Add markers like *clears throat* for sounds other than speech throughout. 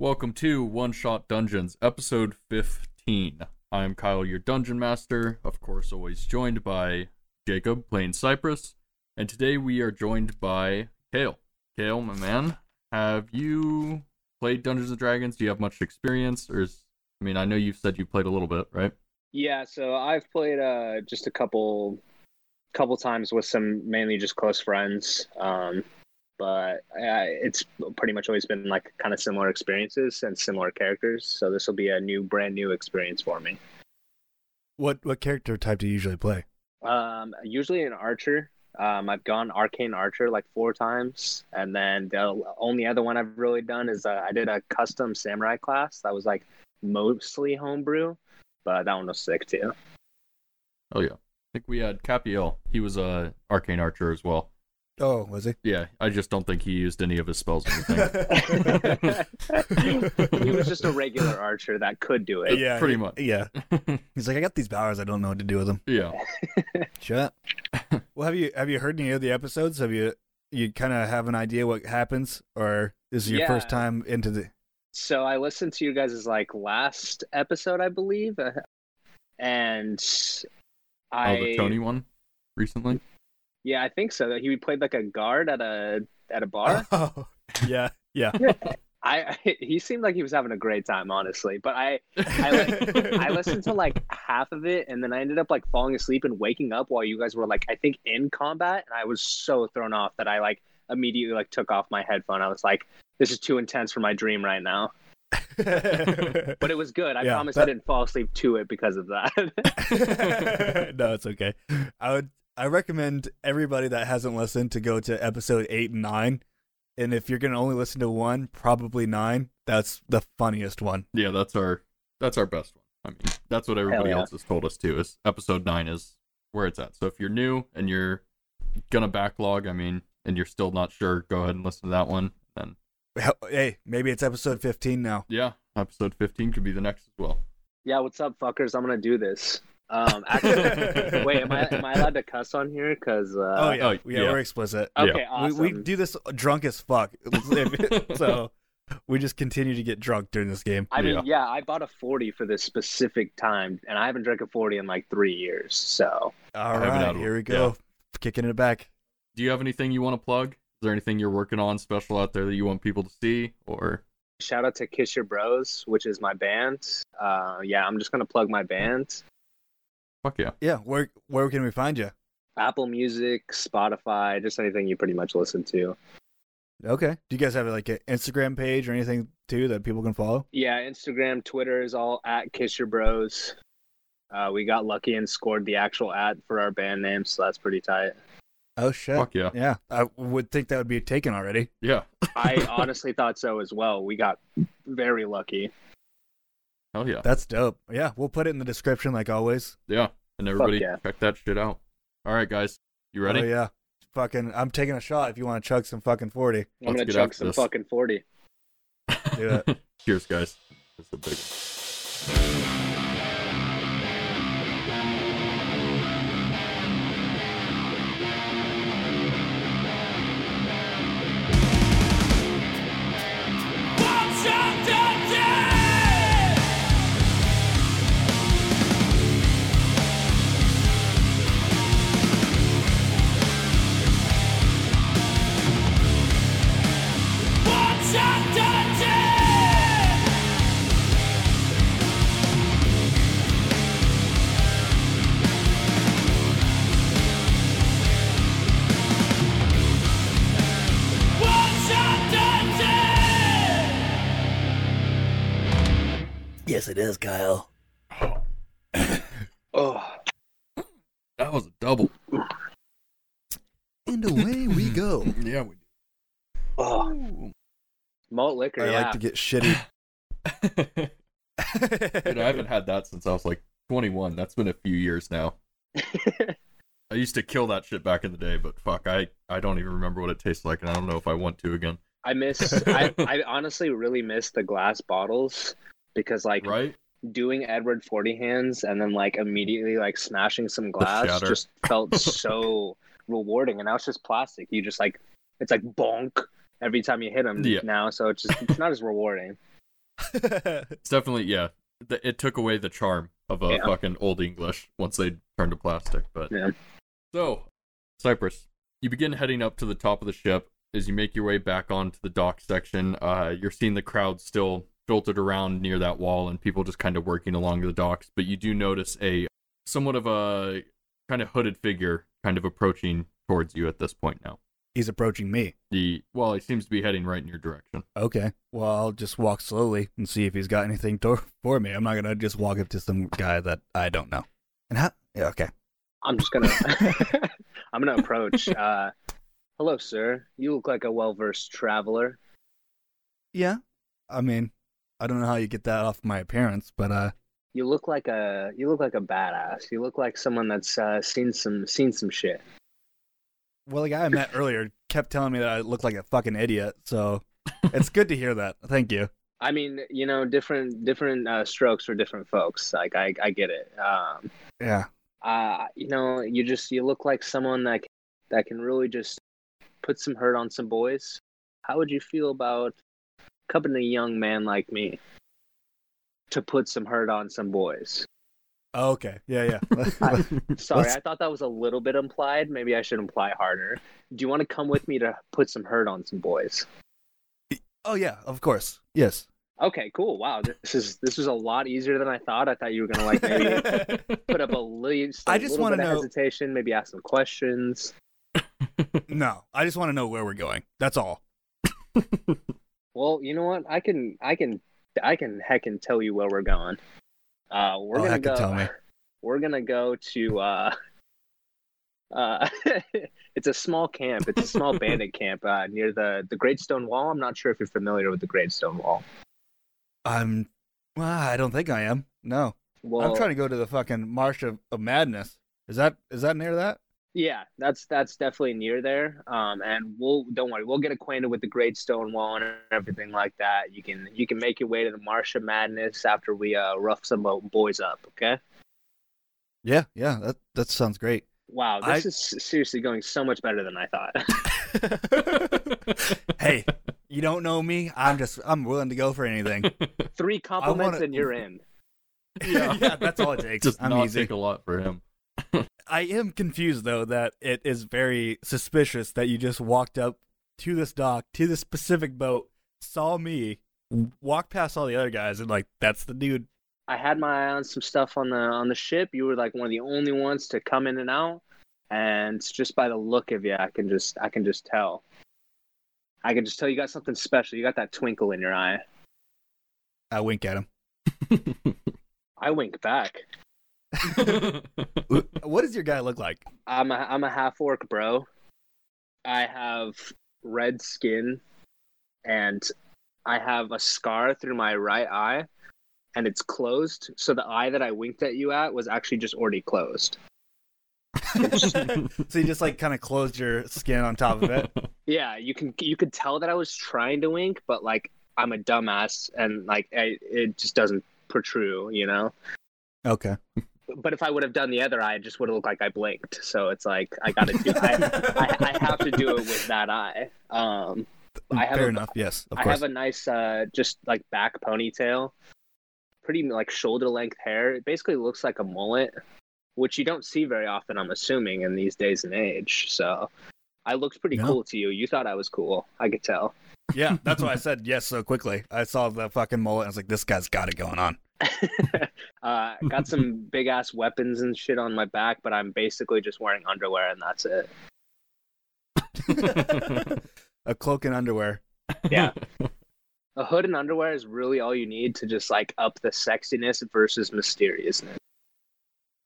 Welcome to One Shot Dungeons, episode 15. I'm Kyle, your dungeon master, of course, always joined by Jacob, playing Cypress, and today we are joined by Kale. Kale, my man, have you played Dungeons and Dragons? Do you have much experience, or is I mean, I know you've said you played a little bit, right? Yeah, so I've played uh just a couple couple times with some mainly just close friends. Um but uh, it's pretty much always been like kind of similar experiences and similar characters. So this will be a new brand new experience for me. What what character type do you usually play? Um usually an archer. Um, I've gone arcane archer like four times, and then the only other one I've really done is uh, I did a custom samurai class that was like mostly homebrew, but that one was sick too. Oh yeah, I think we had Capiel. He was a arcane archer as well. Oh, was he? Yeah, I just don't think he used any of his spells or anything. *laughs* he was just a regular *laughs* archer that could do it. yeah, pretty much. Yeah, *laughs* he's like, I got these powers. I don't know what to do with them. yeah. Shut. well, have you have you heard any of the episodes? Have you you kind of have an idea what happens, or is it your first time into the? So I listened to you guys' like last episode, I believe, uh, and I Oh, the Tony one recently. Yeah, I think so. That he played like a guard at a at a bar. *laughs* Oh, yeah, yeah. *laughs* I, I *laughs* he seemed like he was having a great time, honestly. But I I, li- I listened to like half of it, and then I ended up like falling asleep and waking up while you guys were like I think in combat, and I was so thrown off that I like immediately like took off my headphone. I was like, this is too intense for my dream right now. But it was good. I Yeah, promise that- I didn't fall asleep to it because of that. no, it's okay. I would I recommend everybody that hasn't listened to go to episode eight and nine. And if you're gonna only listen to one, probably nine. That's the funniest one. Yeah, that's our that's our best one. I mean, that's what everybody yeah. else has told us too. Is episode nine is where it's at. So if you're new and you're gonna backlog, I mean, and you're still not sure, go ahead and listen to that one. Then Hey, maybe it's episode fifteen now. yeah, episode 15 could be the next as well. yeah, what's up, fuckers? I'm gonna do this. Um, *laughs* actually, wait, am I am I allowed to cuss on here? Cause uh, Oh yeah, oh, yeah, yeah. we're explicit. okay, Yeah. awesome. We, we do this drunk as fuck, *laughs* *laughs* so we just continue to get drunk during this game. I mean, Yeah. yeah. I bought a 40 for this specific time, and I haven't drank a 40 in like three years. So, All haven't right, had- here we go, kicking it back. Do you have anything you want to plug? Is there anything you're working on special out there that you want people to see? Or shout out to Kiss Your Bros, which is my band. Uh, yeah, I'm just gonna plug my band. Fuck yeah, Yeah, where where can we find you? Apple Music, Spotify, just anything you pretty much listen to. Okay. Do you guys have like an Instagram page or anything too that people can follow? Yeah, Instagram, Twitter is all at Kiss Your Bros. Uh, we got lucky and scored the actual ad for our band name, so that's pretty tight. Oh shit. fuck yeah, Yeah, I would think that would be taken already. yeah, I *laughs* honestly thought so as well. We got very lucky. Hell yeah, That's dope. Yeah, we'll put it in the description like always. yeah. And everybody yeah. check that shit out. All right, guys, you ready? Oh yeah. Fucking, I'm taking a shot if you want to chug some fucking forty. I'm Let's gonna get chug some this. fucking 40. Do it. *laughs* Cheers, guys. This is a big one. It is, Kyle. *coughs* Oh, That was a double. And away we *coughs* go. Yeah, we oh. malt liquor. I yeah. like to get shitty. *laughs* Dude, I haven't had that since I was like 21. That's been a few years now. *laughs* I used to kill that shit back in the day, but fuck, I I don't even remember what it tastes like, and I don't know if I want to again. I miss. I, I *laughs* honestly really miss the glass bottles because like Right? doing Edward Forty hands and then like immediately like smashing some glass just felt *laughs* so rewarding. And now it's just plastic. You just like it's like bonk every time you hit them Yeah. now. So it's just it's not as rewarding. *laughs* *laughs* It's definitely yeah. th- It took away the charm of a Yeah. fucking old English once they turned to plastic. But Yeah. so, Cypress, you begin heading up to the top of the ship. As you make your way back onto the dock section, uh, you're seeing the crowd still filtered around near that wall and people just kind of working along the docks. But you do notice a somewhat of a kind of hooded figure kind of approaching towards you at this point now. He's approaching me. The well, he seems to be heading right in your direction. Okay. Well, I'll just walk slowly and see if he's got anything to- *laughs* for me. I'm not gonna just walk up to some guy that I don't know. And how? Yeah. Okay. I'm just gonna *laughs* *laughs* I'm gonna approach. Uh, hello, sir. You look like a well-versed traveler. Yeah. I mean, I don't know how you get that off my appearance, but uh, You look like a you look like a badass. You look like someone that's uh, seen some seen some shit. well, the guy I met earlier kept telling me that I look like a fucking idiot. So *laughs* it's good to hear that. Thank you. I mean, you know, different different uh, strokes for different folks. Like I I get it. Um, Yeah. uh, you know, you just you look like someone that can, that can really just put some hurt on some boys. How would you feel about coming a young man like me to put some hurt on some boys? Oh, okay. Yeah. Yeah. *laughs* *laughs* Sorry, I thought that was a little bit implied. Maybe I should imply harder. Do you want to come with me to put some hurt on some boys? oh yeah. Of course. Yes. Okay, cool. Wow, this is this was a lot easier than I thought. I thought you were gonna like maybe *laughs* put up a little, just a I just little wanna bit of know- hesitation, maybe ask some questions. No. I just want to know where we're going. That's all. Well, you know what? I can, I can, I can heckin' tell you where we're going. Uh, we're Oh, gonna go. tell me. *laughs* We're gonna go to. Uh, *laughs* uh, *laughs* it's a small camp. It's a small bandit camp uh, near the the Great Stone Wall. I'm not sure if you're familiar with the Great Stone Wall. I'm. Well, I don't think I am. No. Well, I'm trying to go to the fucking Marsh of, of Madness. Is that is that near that? Yeah, that's that's definitely near there. Um, and we'll don't worry, we'll get acquainted with the Great Stone Wall and everything like that. You can you can make your way to the Marsh of Madness after we uh rough some boys up. Okay. Yeah. Yeah. That that sounds great. Wow, this I- is seriously going so much better than I thought. *laughs* hey, you don't know me. I'm just I'm willing to go for anything. Three compliments wanna- and you're in. yeah, *laughs* yeah, that's all it takes. Just I'm not easy. take a lot for him. I am confused though that it is very suspicious that you just walked up to this dock to this specific boat, saw me, walked past all the other guys, and like that's the dude. I had my eye on some stuff on the on the ship. You were like one of the only ones to come in and out, and just by the look of you, I can just I can just tell. I can just tell you got something special. You got that twinkle in your eye. I wink at him. *laughs* I wink back. *laughs* what does your guy look like? I'm a I'm a half orc, bro. I have red skin, and I have a scar through my right eye, and it's closed. So the eye that I winked at you at was actually just already closed. *laughs* so you just like kind of closed your skin on top of it. *laughs* Yeah, you can you could tell that I was trying to wink, but like I'm a dumbass, and like I, it just doesn't protrude, you know. Okay. But if I would have done the other eye, it just would have looked like I blinked. So it's like I got to do. I, *laughs* I, I have to do it with that eye. Um, I have Fair a- enough. Yes, of I course. have a nice, uh, just like back ponytail, pretty like shoulder length hair. It basically looks like a mullet, which you don't see very often. I'm assuming in these days and age. So I looked pretty No. cool to you. You thought I was cool. I could tell. yeah, that's why I said yes so quickly. I saw the fucking mullet. and I was like, this guy's got it going on. *laughs* uh, got some *laughs* big ass weapons and shit on my back, but I'm basically just wearing underwear and that's it. *laughs* a cloak and underwear. Yeah. A hood and underwear is really all you need to just like up the sexiness versus mysteriousness.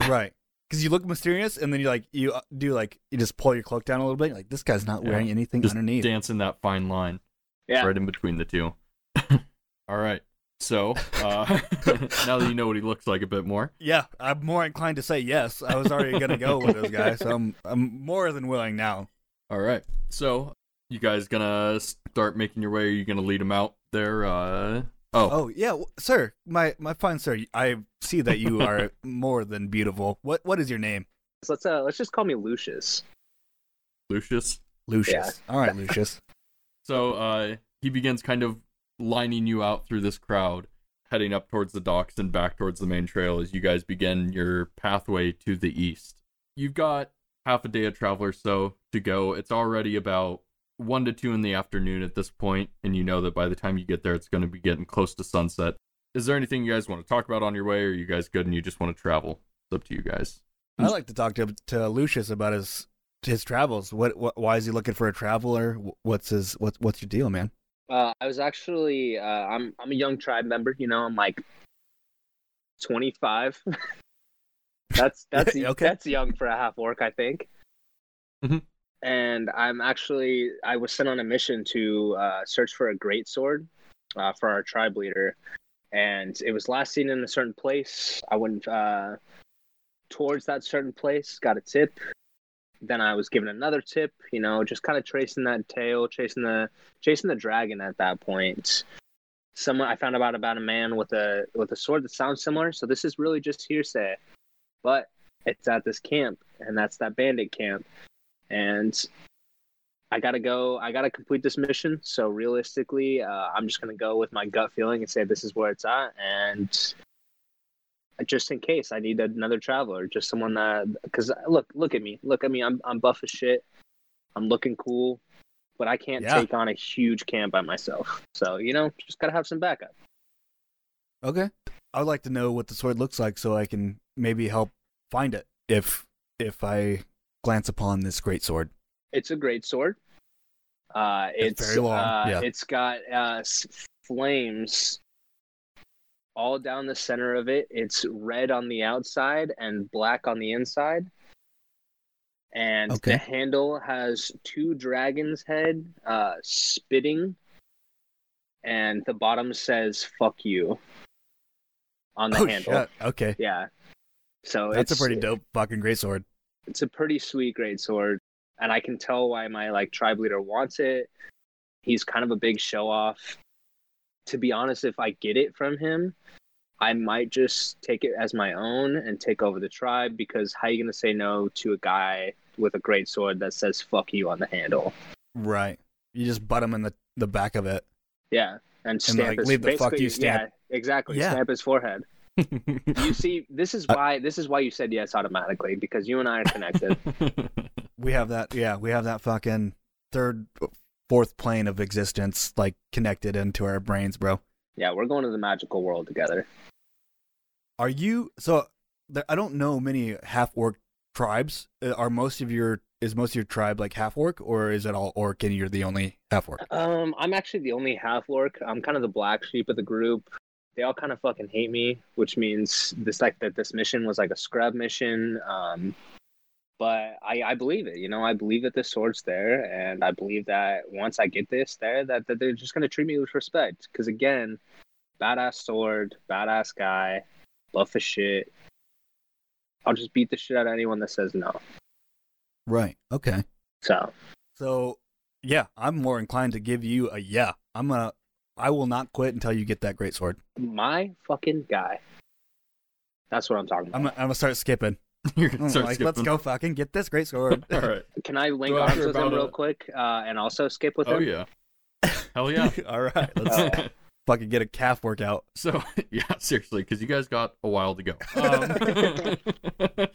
Right. Because you look mysterious, and then you like you uh, do like you just pull your cloak down a little bit. Like this guy's not Yeah. wearing anything Just underneath. dancing that fine line Yeah. right in between the two. All right. So uh, *laughs* now that you know what he looks like a bit more, Yeah, I'm more inclined to say yes. I was already gonna go with this guy, so I'm I'm more than willing now. all right. So you guys gonna start making your way? Are you gonna lead him out there? Uh, oh, Oh yeah, w- sir, my my fine sir. I see that you are *laughs* more than beautiful. What what is your name? So let's uh let's just call me Lucius. Lucius. Lucius. All right, Lucius. So uh, he begins kind of lining you out through this crowd, heading up towards the docks and back towards the main trail as you guys begin your pathway to the east. You've got half a day of travel or so to go. It's already about one to two in the afternoon at this point, and you know that by the time you get there, it's going to be getting close to sunset. Is there anything you guys want to talk about on your way, or are you guys good and you just want to travel? It's up to you guys. I like to talk to to Lucius about his his travels. What, what why is he looking for a traveler? What's his what's what's your deal, man? Uh, I was actually uh, I'm I'm a young tribe member. You know, I'm like 25. *laughs* that's that's *laughs* Okay. that's young for a half orc, I think. Mhm. And I'm actually I was sent on a mission to uh, search for a great sword uh, for our tribe leader, and it was last seen in a certain place. I went uh, towards that certain place, got a tip. Then I was given another tip. You know, just kind of tracing that tail, chasing the chasing the dragon at that point. Someone I found about about a man with a with a sword that sounds similar. So this is really just hearsay, but it's at this camp, and that's that bandit camp. And I gotta go. I gotta complete this mission. So realistically, uh, I'm just gonna go with my gut feeling and say this is where it's at, and just in case I need another traveler, just someone that because look, look at me, look at me. I'm I'm buff as shit. I'm looking cool, but I can't Yeah. take on a huge camp by myself. So you know, just gotta have some backup. Okay. I would like to know what the sword looks like so I can maybe help find it if if I glance upon this great sword. It's a great sword. Uh, It's it's very long, Uh, yeah. It's got uh, flames all down the center of it. It's red on the outside and black on the inside. And Okay. the handle has two dragons' head uh, spitting, and the bottom says "fuck you" on the oh handle. shit. Okay. Yeah. So That's a pretty dope fucking great sword. it's a pretty sweet great sword and i can tell why my like tribe leader wants it he's kind of a big show off to be honest if i get it from him i might just take it as my own and take over the tribe because how are you gonna say no to a guy with a great sword that says fuck you on the handle Right. You just butt him in the, the back of it. yeah and stamp like, his leave the fuck you stamp. yeah exactly Yeah. stamp his forehead *laughs* you see this is why this is why you said yes automatically because you and i are connected *laughs* We have that yeah, we have that fucking third fourth plane of existence like connected into our brains, bro. yeah we're going to the magical world together Are you so there, I don't know many half orc tribes. Uh, Are most of your is most of your tribe like half orc or is it all orc and you're the only half orc? Um, I'm actually the only half orc. I'm kind of the black sheep of the group. They all kind of fucking hate me, which means this like that this mission was like a scrub mission. Um, but I I believe it. You know, I believe that the sword's there, and I believe that once I get this there, that, that they're just gonna treat me with respect. Because again, badass sword, badass guy, buff as shit. I'll just beat the shit out of anyone that says no. Right. Okay. So So yeah, I'm more inclined to give you a yeah. I'm gonna I will not quit until you get that great sword. my fucking guy. That's what I'm talking about. I'm gonna, I'm gonna start skipping. *laughs* You're gonna start like, let's go fucking get this great sword. *laughs* All right. Can I link Go arms with him about real a- quick uh, and also skip with Oh him? yeah. *laughs* Hell yeah. All right, let's Uh, fucking get a calf workout. So yeah, seriously, because you guys got a while to go. Um,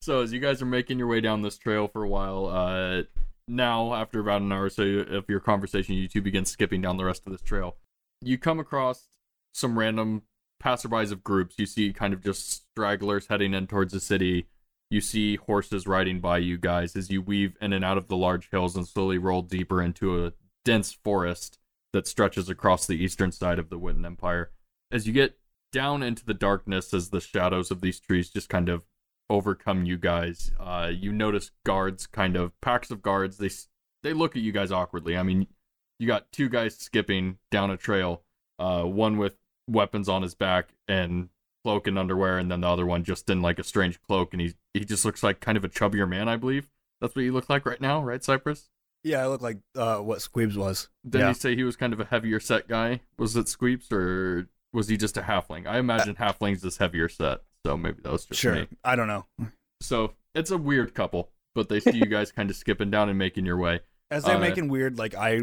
so as you guys are making your way down this trail for a while, uh, now after about an hour or so of your conversation, you two begin skipping down the rest of this trail. You come across some random passerbys of groups. You see kind of just stragglers heading in towards the city. You see horses riding by you guys as you weave in and out of the large hills and slowly roll deeper into a dense forest that stretches across the eastern side of the Witten Empire. As you get down into the darkness, as the shadows of these trees just kind of overcome you guys, uh, you notice guards, kind of packs of guards. They they look at you guys awkwardly. I mean, you got two guys skipping down a trail, uh, one with weapons on his back and cloak and underwear, and then the other one just in like a strange cloak, and he he just looks like kind of a chubbier man, I believe. That's what you look like right now, right, Cypress? Yeah, I look like uh, what Squeebs was. Didn't yeah. you say he was kind of a heavier set guy? Was it Squeeps or was he just a halfling? I imagine halflings is heavier set, so maybe that was just Sure. me. I don't know. So it's a weird couple, but they see you guys *laughs* kind of skipping down and making your way. As they're Uh, making weird like I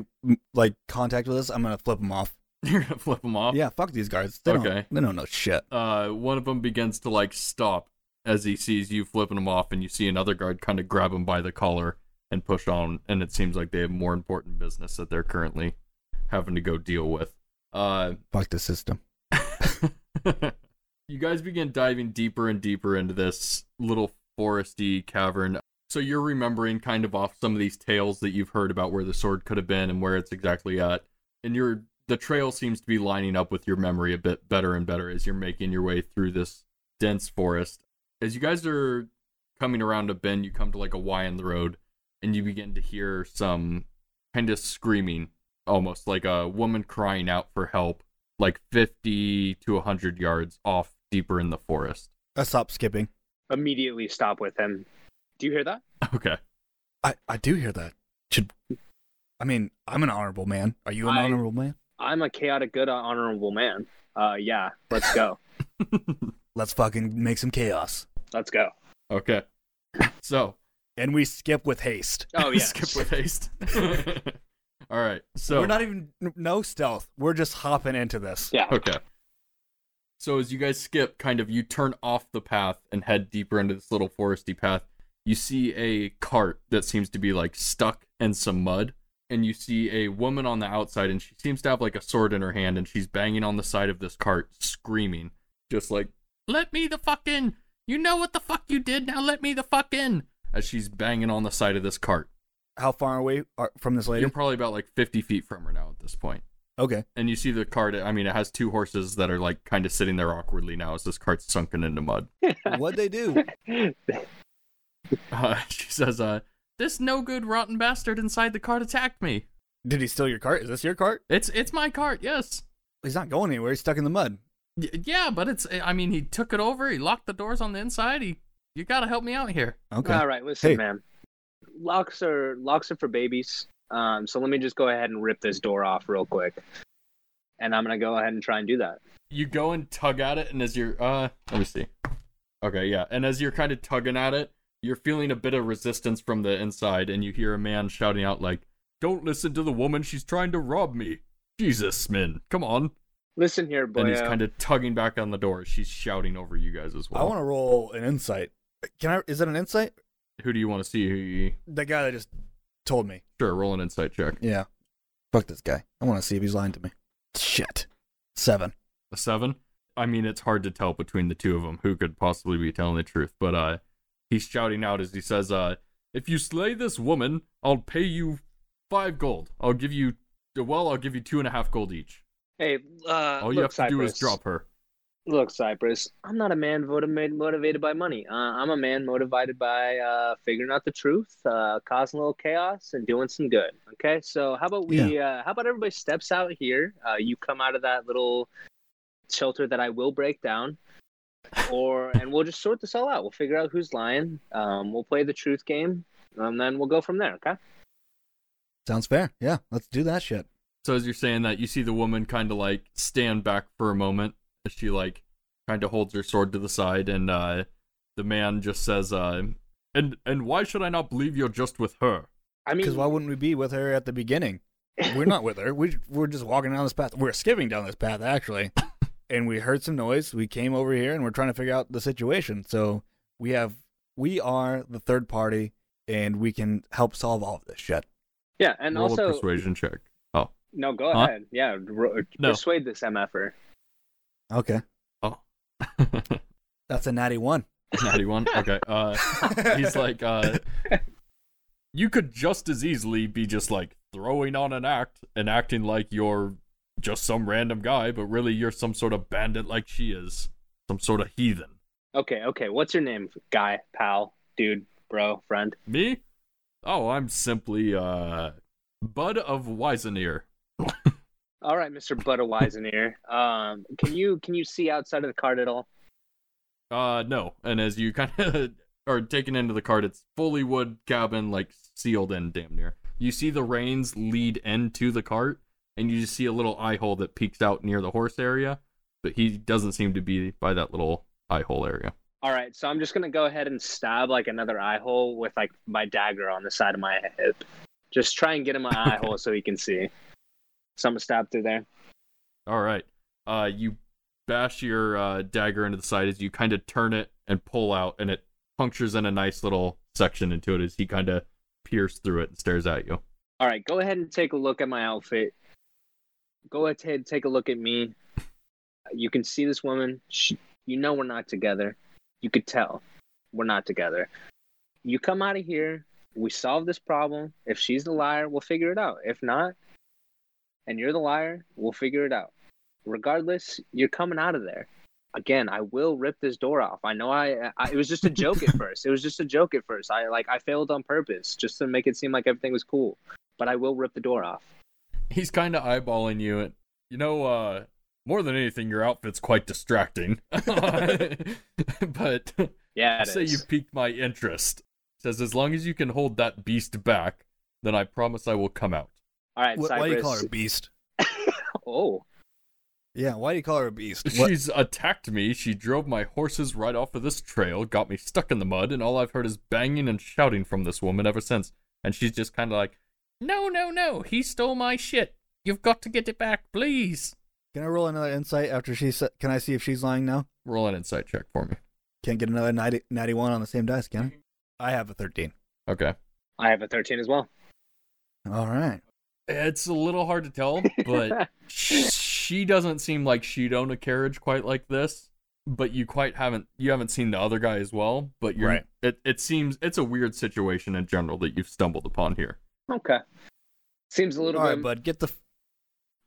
like contact with us, I'm gonna flip them off. *laughs* You're gonna flip them off. Yeah, fuck these guards. They Okay. don't, they don't know shit. Uh, one of them begins to like stop as he sees you flipping him off, and you see another guard kind of grab him by the collar and push on. And it seems like they have more important business that they're currently having to go deal with. Uh, Fuck the system. *laughs* you guys begin diving deeper and deeper into this little foresty cavern. So you're remembering kind of off some of these tales that you've heard about where the sword could have been and where it's exactly at. And you're the trail seems to be lining up with your memory a bit better and better as you're making your way through this dense forest. As you guys are coming around a bend, you come to like a Y in the road and you begin to hear some kind of screaming, almost like a woman crying out for help like 50 to 100 yards off deeper in the forest. I stop skipping. Immediately stop with him. Do you hear that? *laughs* Okay. I, I do hear that. Should I mean I'm an honorable man. Are you an I- honorable man? I'm a chaotic good honorable man. Uh yeah, let's go. *laughs* Let's fucking make some chaos. Let's go. okay. So, And we skip with haste. Oh *laughs* yeah. skip with haste. *laughs* All right. So, We're not even no stealth. We're just hopping into this. Yeah. okay. So, as you guys skip, kind of, you turn off the path and head deeper into this little foresty path. You see a cart that seems to be like stuck in some mud. And you see a woman on the outside, and she seems to have like a sword in her hand, and she's banging on the side of this cart, screaming, just like, Let me the fuck in! You know what the fuck you did, now let me the fuck in! As she's banging on the side of this cart. How far away are, from this lady? You're probably about like 50 feet from her now at this point. Okay. And you see the cart, I mean, it has two horses that are like kind of sitting there awkwardly now as this cart's sunken into mud. *laughs* What'd they do? *laughs* Uh, she says, uh, this no good rotten bastard inside the cart attacked me. Did he steal your cart? Is this your cart? It's it's my cart, yes. He's not going anywhere. He's stuck in the mud. Y- yeah, but it's, I mean, he took it over, he locked the doors on the inside. He, you gotta help me out here. Okay. All right, listen, Hey. man. Locks are locks are for babies. Um, so let me just go ahead and rip this door off real quick, and I'm gonna go ahead and try and do that. You go and tug at it, and as you're, uh, let me see. Okay, yeah. And as you're kind of tugging at it, you're feeling a bit of resistance from the inside, and you hear a man shouting out, like, Don't listen to the woman, she's trying to rob me. Jesus, Min, come on. Listen here, boy. and he's kind of tugging back on the door. She's shouting over you guys as well. I want to roll an insight. Can I? Is it an insight? Who do you want to see? Who you... The guy that just told me. Sure, roll an insight check. Yeah. Fuck this guy. I want to see if he's lying to me. Shit. Seven. A seven. I mean, it's hard to tell between the two of them who could possibly be telling the truth. But uh, he's shouting out as he says, "Uh, if you slay this woman, I'll pay you five gold. I'll give you, well, I'll give you two and a half gold each. Hey, uh, All you look, have to do is drop her." Look, Cypress. I'm not a man motivated motivated by money. Uh, I'm a man motivated by uh, figuring out the truth, uh, causing a little chaos, and doing some good. Okay, so how about we? Uh, how about everybody steps out here? Uh, you come out of that little shelter that I will break down, or and we'll just sort this all out. We'll figure out who's lying. Um, we'll play the truth game, and then we'll go from there. Okay. Sounds fair. Yeah. Let's do that shit. So as you're saying that, you see the woman kind of like stand back for a moment as she like kind of holds her sword to the side, and uh, the man just says, uh, "And and why should I not believe you're just with her?" I mean, Because why wouldn't we be with her at the beginning? We're not with her. We we're just walking down this path. We're skipping down this path actually, *laughs* and we heard some noise. We came over here and we're trying to figure out the situation. So we have we are the third party, and we can help solve all of this shit. yeah, and roll a also persuasion check. No, go Huh? ahead. Yeah, ro- No. persuade this mf'er. Okay, oh, *laughs* that's a natty one. natty one. *laughs* Okay. Uh, he's like, uh, you could just as easily be just like throwing on an act and acting like you're just some random guy, but really you're some sort of bandit like she is, some sort of heathen. Okay, okay. What's your name, guy, pal, dude, bro, friend? Me? Oh, I'm simply uh Bud of Wisenear. All right, Mister Budweiser. Um, can you can you see outside of the cart at all? Uh no. And as you kind of *laughs* are taken into the cart, it's fully wood cabin, like sealed in damn near. You see the reins lead into the cart, and you just see a little eye hole that peeks out near the horse area, but he doesn't seem to be by that little eye hole area. All right, so I'm just gonna go ahead and stab like another eye hole with like my dagger on the side of my hip. Just try and get in my eye hole so he can see. So I'm gonna stab through there. All right. Uh, you bash your uh, dagger into the side as you kind of turn it and pull out, and it punctures in a nice little section into it as he kind of peers through it and stares at you. All right, go ahead and take a look at my outfit. Go ahead and take a look at me. You can see this woman. She, you know we're not together. You could tell we're not together. You come out of here. We solve this problem. If she's the liar, we'll figure it out. If not, and you're the liar, we'll figure it out. Regardless, you're coming out of there. Again, I will rip this door off. I know I, I it was just a joke at *laughs* first. It was just a joke at first. I like I failed on purpose just to make it seem like everything was cool. But I will rip the door off. He's kind of eyeballing you, and you know, uh, more than anything, your outfit's quite distracting. *laughs* but Yeah, say is. you piqued my interest. Says as long as you can hold that beast back, then I promise I will come out. All right, Wh- why do you call her a beast? *laughs* Oh, Yeah, why do you call her a beast? *laughs* What- She's attacked me. She drove my horses right off of this trail, got me stuck in the mud, and all I've heard is banging and shouting from this woman ever since. And she's just kind of like, "No, no, no! He stole my shit. You've got to get it back, please." Can I roll another insight after she said? Can I see if she's lying now? Roll an insight check for me. Can't get another 90, 91 on the same dice, can I? Mm-hmm. I have a 13. Okay. I have a 13 as well. All right. It's a little hard to tell, but *laughs* she doesn't seem like she'd own a carriage quite like this. But you quite haven't you haven't seen the other guy as well. But you're Right. it, it seems it's a weird situation in general that you've stumbled upon here. okay. Seems a little All bit right, bud. Get the.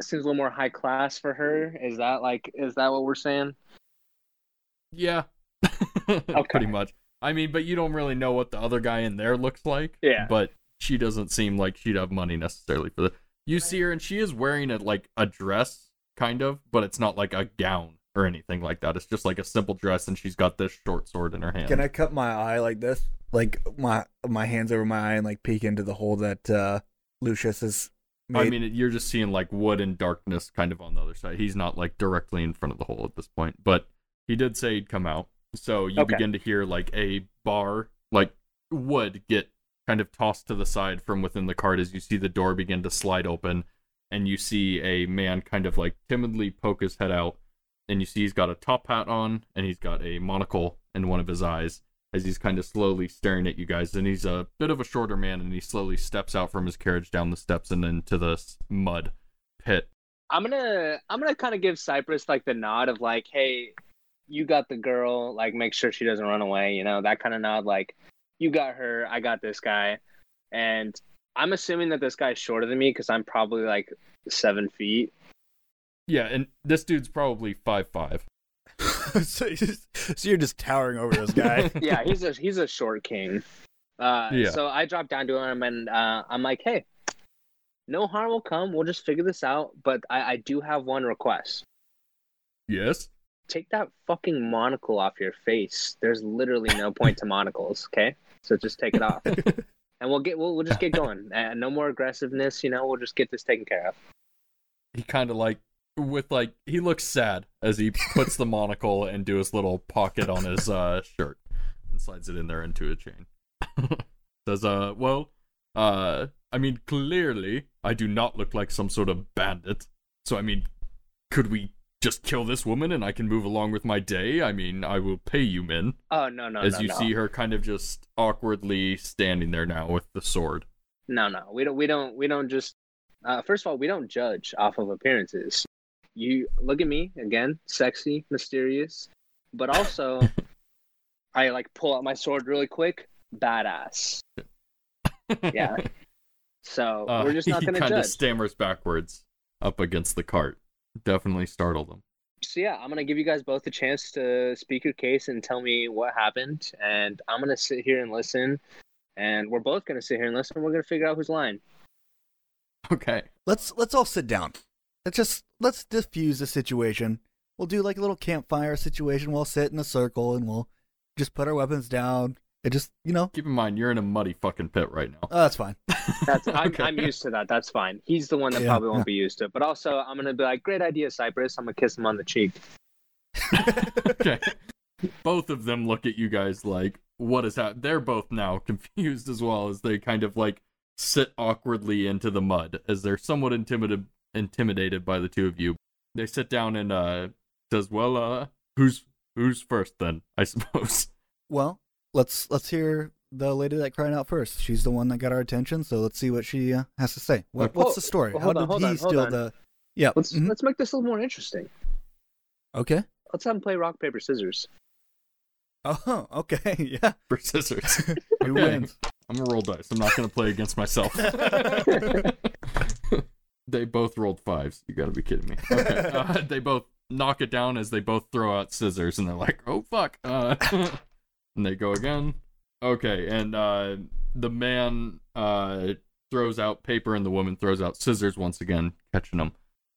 seems a little more high class for her. Is that like is that what we're saying? Yeah. *laughs* okay. Pretty much. I mean, but you don't really know what the other guy in there looks like. Yeah. But she doesn't seem like she'd have money necessarily for the. You see her, and she is wearing a like a dress, kind of, but it's not like a gown or anything like that. It's just like a simple dress, and she's got this short sword in her hand. Can I cut my eye like this? Like my my hands over my eye and like peek into the hole that uh, Lucius has made. I mean, you're just seeing like wood and darkness kind of on the other side. He's not like directly in front of the hole at this point, but he did say he'd come out. So you Okay. begin to hear like a bar, like wood, get kind of tossed to the side from within the cart as you see the door begin to slide open, and you see a man kind of like timidly poke his head out, and you see he's got a top hat on and he's got a monocle in one of his eyes as he's kind of slowly staring at you guys. And he's a bit of a shorter man, and he slowly steps out from his carriage down the steps and into the mud pit. I'm gonna I'm gonna kind of give Cypress like the nod of like, hey, you got the girl, like make sure she doesn't run away, you know, that kind of nod, like you got her, I got this guy, and I'm assuming that this guy's shorter than me because I'm probably like seven feet. Yeah, and this dude's probably five five. *laughs* so, you're just, so you're just towering over this guy. *laughs* Yeah, he's a he's a short king. Uh, Yeah. So I drop down to him and uh, I'm like, hey, no harm will come. We'll just figure this out. But I, I do have one request. Yes. Take that fucking monocle off your face. There's literally no point to monocles, okay? So just take it off. *laughs* And we'll get we'll, we'll just get going. Uh, no more aggressiveness, you know. We'll just get this taken care of. He kind of like with like he looks sad as he puts the monocle into his little pocket on his uh shirt and slides it in there into a chain. *laughs* Says, uh, well, uh, I mean, clearly I do not look like some sort of bandit. So I mean, could we just kill this woman and I can move along with my day? I mean, I will pay you men. Oh no no as no you no. see her kind of just awkwardly standing there now with the sword. No no. We don't we don't we don't just. Uh, first of all, we don't judge off of appearances. You look at me again, sexy, mysterious, but also *laughs* I like pull out my sword really quick, badass. *laughs* Yeah. So Uh, we're just not gonna judge. He kind of stammers backwards up against the cart. Definitely startled them. so yeah, I'm gonna give you guys both a chance to speak your case and tell me what happened, and I'm gonna sit here and listen, and we're both gonna sit here and listen. And we're gonna figure out who's lying. Okay. let's let's all sit down. Let's just let's diffuse the situation. We'll do like a little campfire situation. We'll sit in a circle and we'll just put our weapons down. It just you know, Keep in mind, you're in a muddy fucking pit right now. oh, that's fine. *laughs* That's I'm, Okay. I'm used to that. That's fine. He's the one that Yeah, probably won't yeah. be used to it. But also, I'm gonna be like, great idea, Cypress. I'm gonna kiss him on the cheek. *laughs* okay. Both of them look at you guys like, what is that? They're both now *laughs* confused as well as they kind of like sit awkwardly into the mud as they're somewhat intimidated intimidated by the two of you. they sit down and uh says, "Well, uh, who's who's first then? I suppose." Well, let's let's hear the lady that cried out first. She's the one that got our attention, so let's see what she uh, has to say. What, Okay. what's the story? Well, How on, did hold he on, steal the? Yeah. Let's mhm. let's make this a little more interesting. Okay. Let's have him play rock paper scissors. Oh, *laughs* okay. *laughs* Yeah. For scissors. *laughs* Who wins? I'm gonna roll dice. I'm not gonna play against myself. they both rolled fives. You gotta be kidding me. Okay. Uh, they both knock it down as they both throw out scissors, and they're like, "Oh fuck!" Uh, and they go again. Okay, and uh, the man uh, throws out paper, and the woman throws out scissors once again, catching them.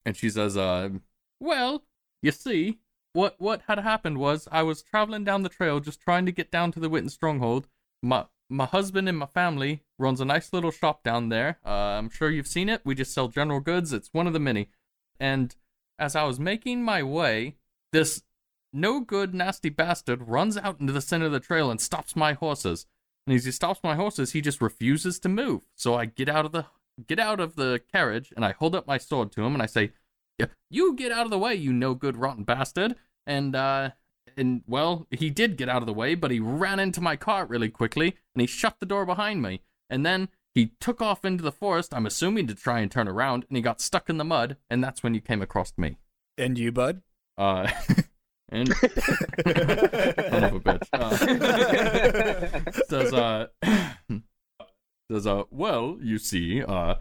And she says, uh, "Well, you see, what what had happened was I was traveling down the trail, just trying to get down to the Witten stronghold. My my husband and my family runs a nice little shop down there. Uh, I'm sure you've seen it. We just sell general goods. It's one of the many. And as I was making my way, this no good, nasty bastard runs out into the center of the trail and stops my horses. And as he stops my horses, he just refuses to move. So I get out of the get out of the carriage and I hold up my sword to him and I say, "Yeah, you get out of the way, you no good, rotten bastard." And uh, and well, he did get out of the way, but he ran into my cart really quickly and he shut the door behind me. And then he took off into the forest, I'm assuming to try and turn around, and he got stuck in the mud, and that's when you came across me. And you, bud? Uh, *laughs* and *laughs* son of a bitch. Uh, *laughs* says uh *clears throat* says uh well you see uh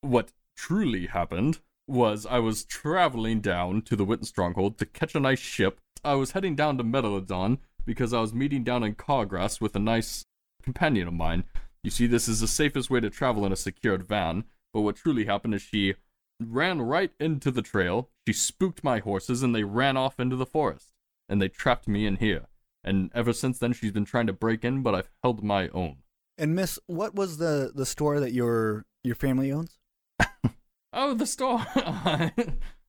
what truly happened was I was traveling down to the Witten stronghold to catch a nice ship. I was heading down to Megalodon because I was meeting down in Cawgrass with a nice companion of mine. You see, this is the safest way to travel in a secured van. But what truly happened is she ran right into the trail. She spooked my horses and they ran off into the forest. And they trapped me in here. And ever since then, she's been trying to break in, but I've held my own. And Miss, what was the the store that your your family owns? *laughs* Oh, the store. *laughs*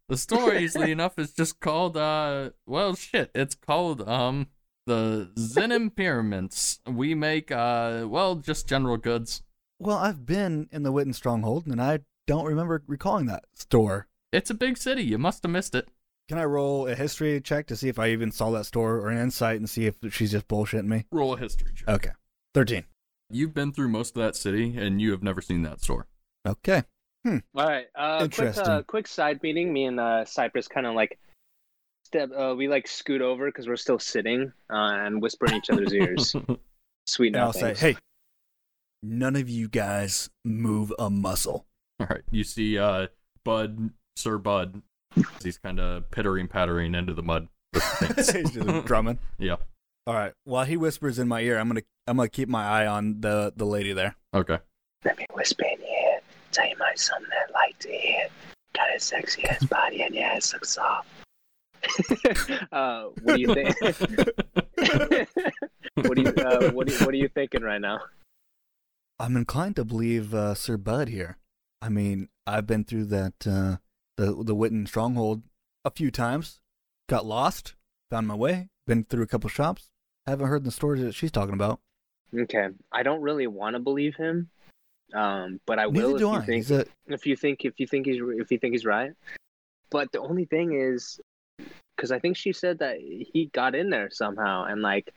the store, easily *laughs* enough, is just called, uh, well, shit. It's called, um, the Zen Impediments. We make, uh, well, just general goods. Well, I've been in the Witten stronghold, and I don't remember recalling that store. It's a big city. You must have missed it. Can I roll a history check to see if I even saw that store, or an insight and see if she's just bullshitting me? Roll a history check. Okay, thirteen. You've been through most of that city, and you have never seen that store. Okay. All right. Uh, quick, Interesting. uh, quick side meeting. Me and uh, Cypress kind of like step. Uh, we like scoot over because we're still sitting uh, and whisper in each other's *laughs* ears. Sweet And I'll say, hey, none of you guys move a muscle. All right. You see, uh, Bud, Sir Bud, he's kind of pittering pattering into the mud. *laughs* He's just drumming. yeah. All right. While he whispers in my ear, I'm gonna I'm gonna keep my eye on the the lady there. Okay. Let me whisper in your ear. Tell you my something that like to hear. Got a sexy ass body and your ass looks soft. *laughs* uh, what do you think? *laughs* what do you uh, what do you, what are you thinking right now? I'm inclined to believe uh, Sir Bud here. I mean, I've been through that uh, the the Witten stronghold a few times. Got lost, found my way, been through a couple shops. Haven't heard the stories that she's talking about. Okay, I don't really want to believe him, um, but I Neither will if do you I. think a, if you think if you think he's if you think he's right. But the only thing is, because I think she said that he got in there somehow, and like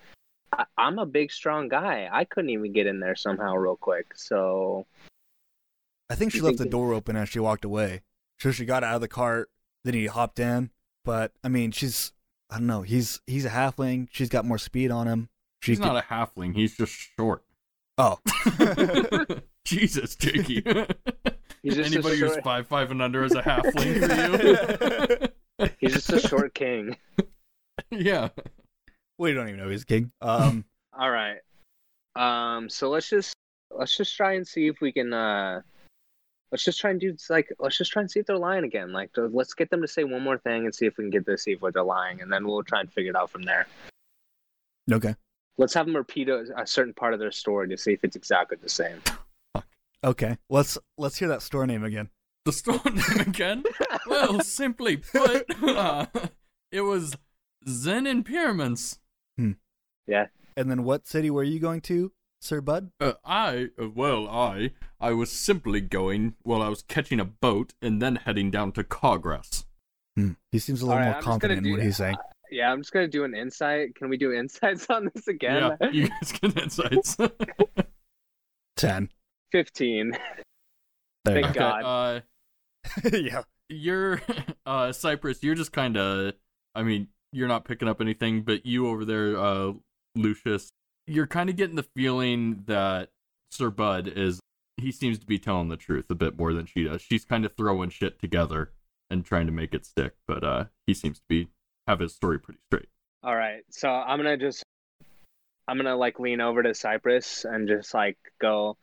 I, I'm a big strong guy, I couldn't even get in there somehow real quick. So I think she left think the that- door open as she walked away. So she got out of the cart, then he hopped in. But I mean, she's I don't know. He's he's a halfling. She's got more speed on him. She He's could- not a halfling. He's just short. oh, *laughs* *laughs* Jesus, Jakey. He's just a *laughs* Anybody who's short- five five and under is a halfling for you. he's just a short king. yeah. we don't even know he's king. Um, All right. Um. So let's just let's just try and see if we can. uh Let's just try and do like let's just try and see if they're lying again. Like let's get them to say one more thing and see if we can get to see if they're lying, and then we'll try and figure it out from there. okay, Let's have them repeat a, a certain part of their story to see if it's exactly the same. okay. Let's let's hear that store name again. The store *laughs* name again? Well, *laughs* simply put, uh, it was Zen and Pyramids. Yeah. And then what city were you going to, Sir Bud? Uh, I, uh, well, I, I was simply going, well, I was catching a boat and then heading down to Cawgrass. Hmm. He seems a little Alright, more I'm confident in do- what he's saying. *laughs* Yeah, I'm just gonna do an insight. Can we do insights *laughs* on this again? Yeah, you guys get insights. *laughs* Ten. Fifteen. There Thank go. God. Uh, yeah. you're uh Cypress, you're just kind of I mean, you're not picking up anything, but you over there uh Lucius, you're kind of getting the feeling that Sir Bud is he seems to be telling the truth a bit more than she does. She's kind of throwing shit together and trying to make it stick, but uh he seems to be have his story pretty straight. All right, so I'm gonna just, I'm gonna like lean over to Cypress and just like go,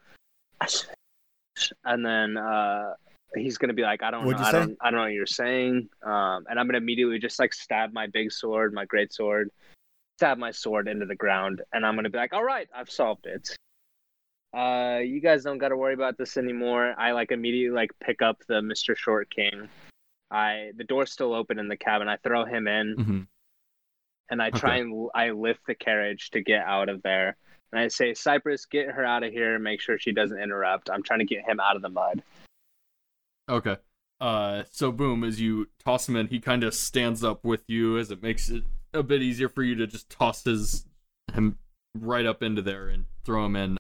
and then uh, he's gonna be like, I don't, What'd know, you I say? don't, I don't know what you're saying, um, and I'm gonna immediately just like stab my big sword, my great sword, stab my sword into the ground, and I'm gonna be like, all right, I've solved it. Uh, you guys don't got to worry about this anymore. I like immediately like pick up the Mister Short King. I the door's still open in the cabin. I throw him in Mm-hmm. and I try Okay. and I lift the carriage to get out of there. And I say, Cypress, get her out of here. Make sure she doesn't interrupt. I'm trying to get him out of the mud. Okay. Uh, so boom, as you toss him in, he kind of stands up with you, as it makes it a bit easier for you to just toss his him right up into there and throw him in.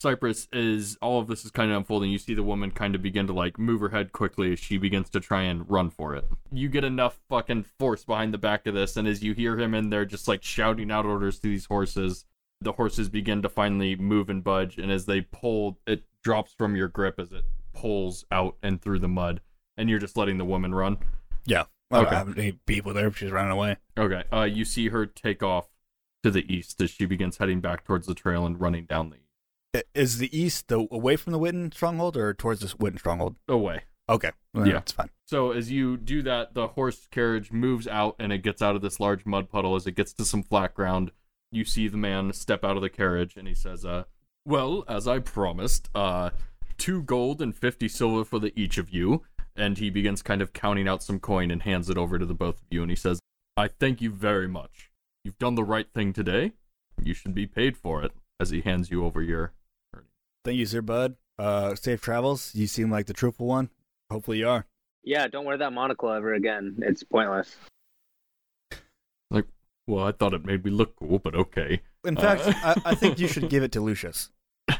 Cypress, is all of this is kind of unfolding, you see the woman kind of begin to like move her head quickly as she begins to try and run for it. You get enough fucking force behind the back of this, and as you hear him in there just like shouting out orders to these horses, the horses begin to finally move and budge, and as they pull, it drops from your grip as it pulls out and through the mud, and you're just letting the woman run. Yeah. I don't have any people there. She's running away. Okay. Uh, you see her take off to the east as she begins heading back towards the trail and running down the Is the east the away from the Witten stronghold or towards this Witten stronghold? away. Okay. Well, Yeah. it's fine. So as you do that, the horse carriage moves out and it gets out of this large mud puddle. As it gets to some flat ground, you see the man step out of the carriage and he says, "Uh, well, as I promised, uh, two gold and fifty silver for the each of you." And he begins kind of counting out some coin and hands it over to the both of you. And he says, "I thank you very much. You've done the right thing today. You should be paid for it." As he hands you over your Thank you, Sir Bud. Uh, safe travels. You seem like the truthful one. Hopefully you are. Yeah, don't wear that monocle ever again. It's pointless. Like, well, I thought it made me look cool, but okay. In Uh. fact, I, I think you should *laughs* give it to Lucius. *laughs*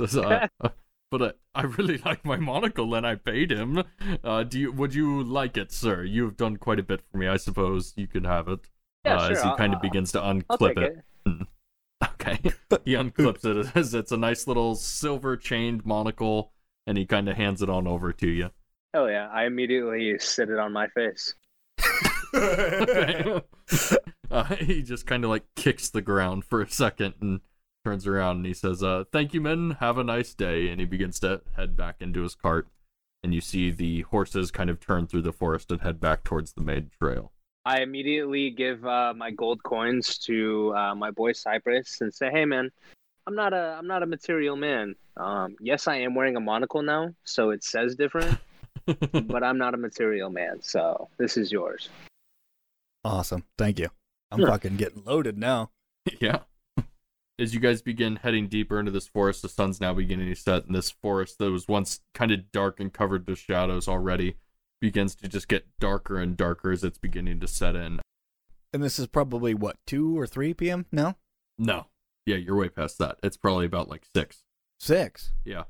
Says, uh, uh, *laughs* but uh, *laughs* I really *laughs* like my monocle and I paid him. Uh, do you? Would you like it, sir? You have done quite a bit for me. I suppose you can have it. Yeah, uh, sure. As he I'll- kind of I'll- begins to unclip it. it. *laughs* Okay. he unclips it as it's a nice little silver chained monocle, and he kind of hands it on over to you. Hell yeah! I immediately sit it on my face. Okay. uh, he just kind of like kicks the ground for a second and turns around and he says, uh, "Thank you, men. Have a nice day." And he begins to head back into his cart. And you see the horses kind of turn through the forest and head back towards the main trail. I immediately give uh, my gold coins to uh, my boy Cypress and say, "Hey, man, I'm not a I'm not a material man. Um, yes, I am wearing a monocle now, so it says different, *laughs* but I'm not a material man. So this is yours." Awesome. Thank you. I'm Sure. fucking getting loaded now. *laughs* yeah. As you guys begin heading deeper into this forest, the sun's now beginning to set, and this forest that was once kind of dark and covered with shadows already begins to just get darker and darker as it's beginning to set in. And this is probably what, 2 or 3 p.m. now? No. Yeah, you're way past that. It's probably about like six. 6. Yeah.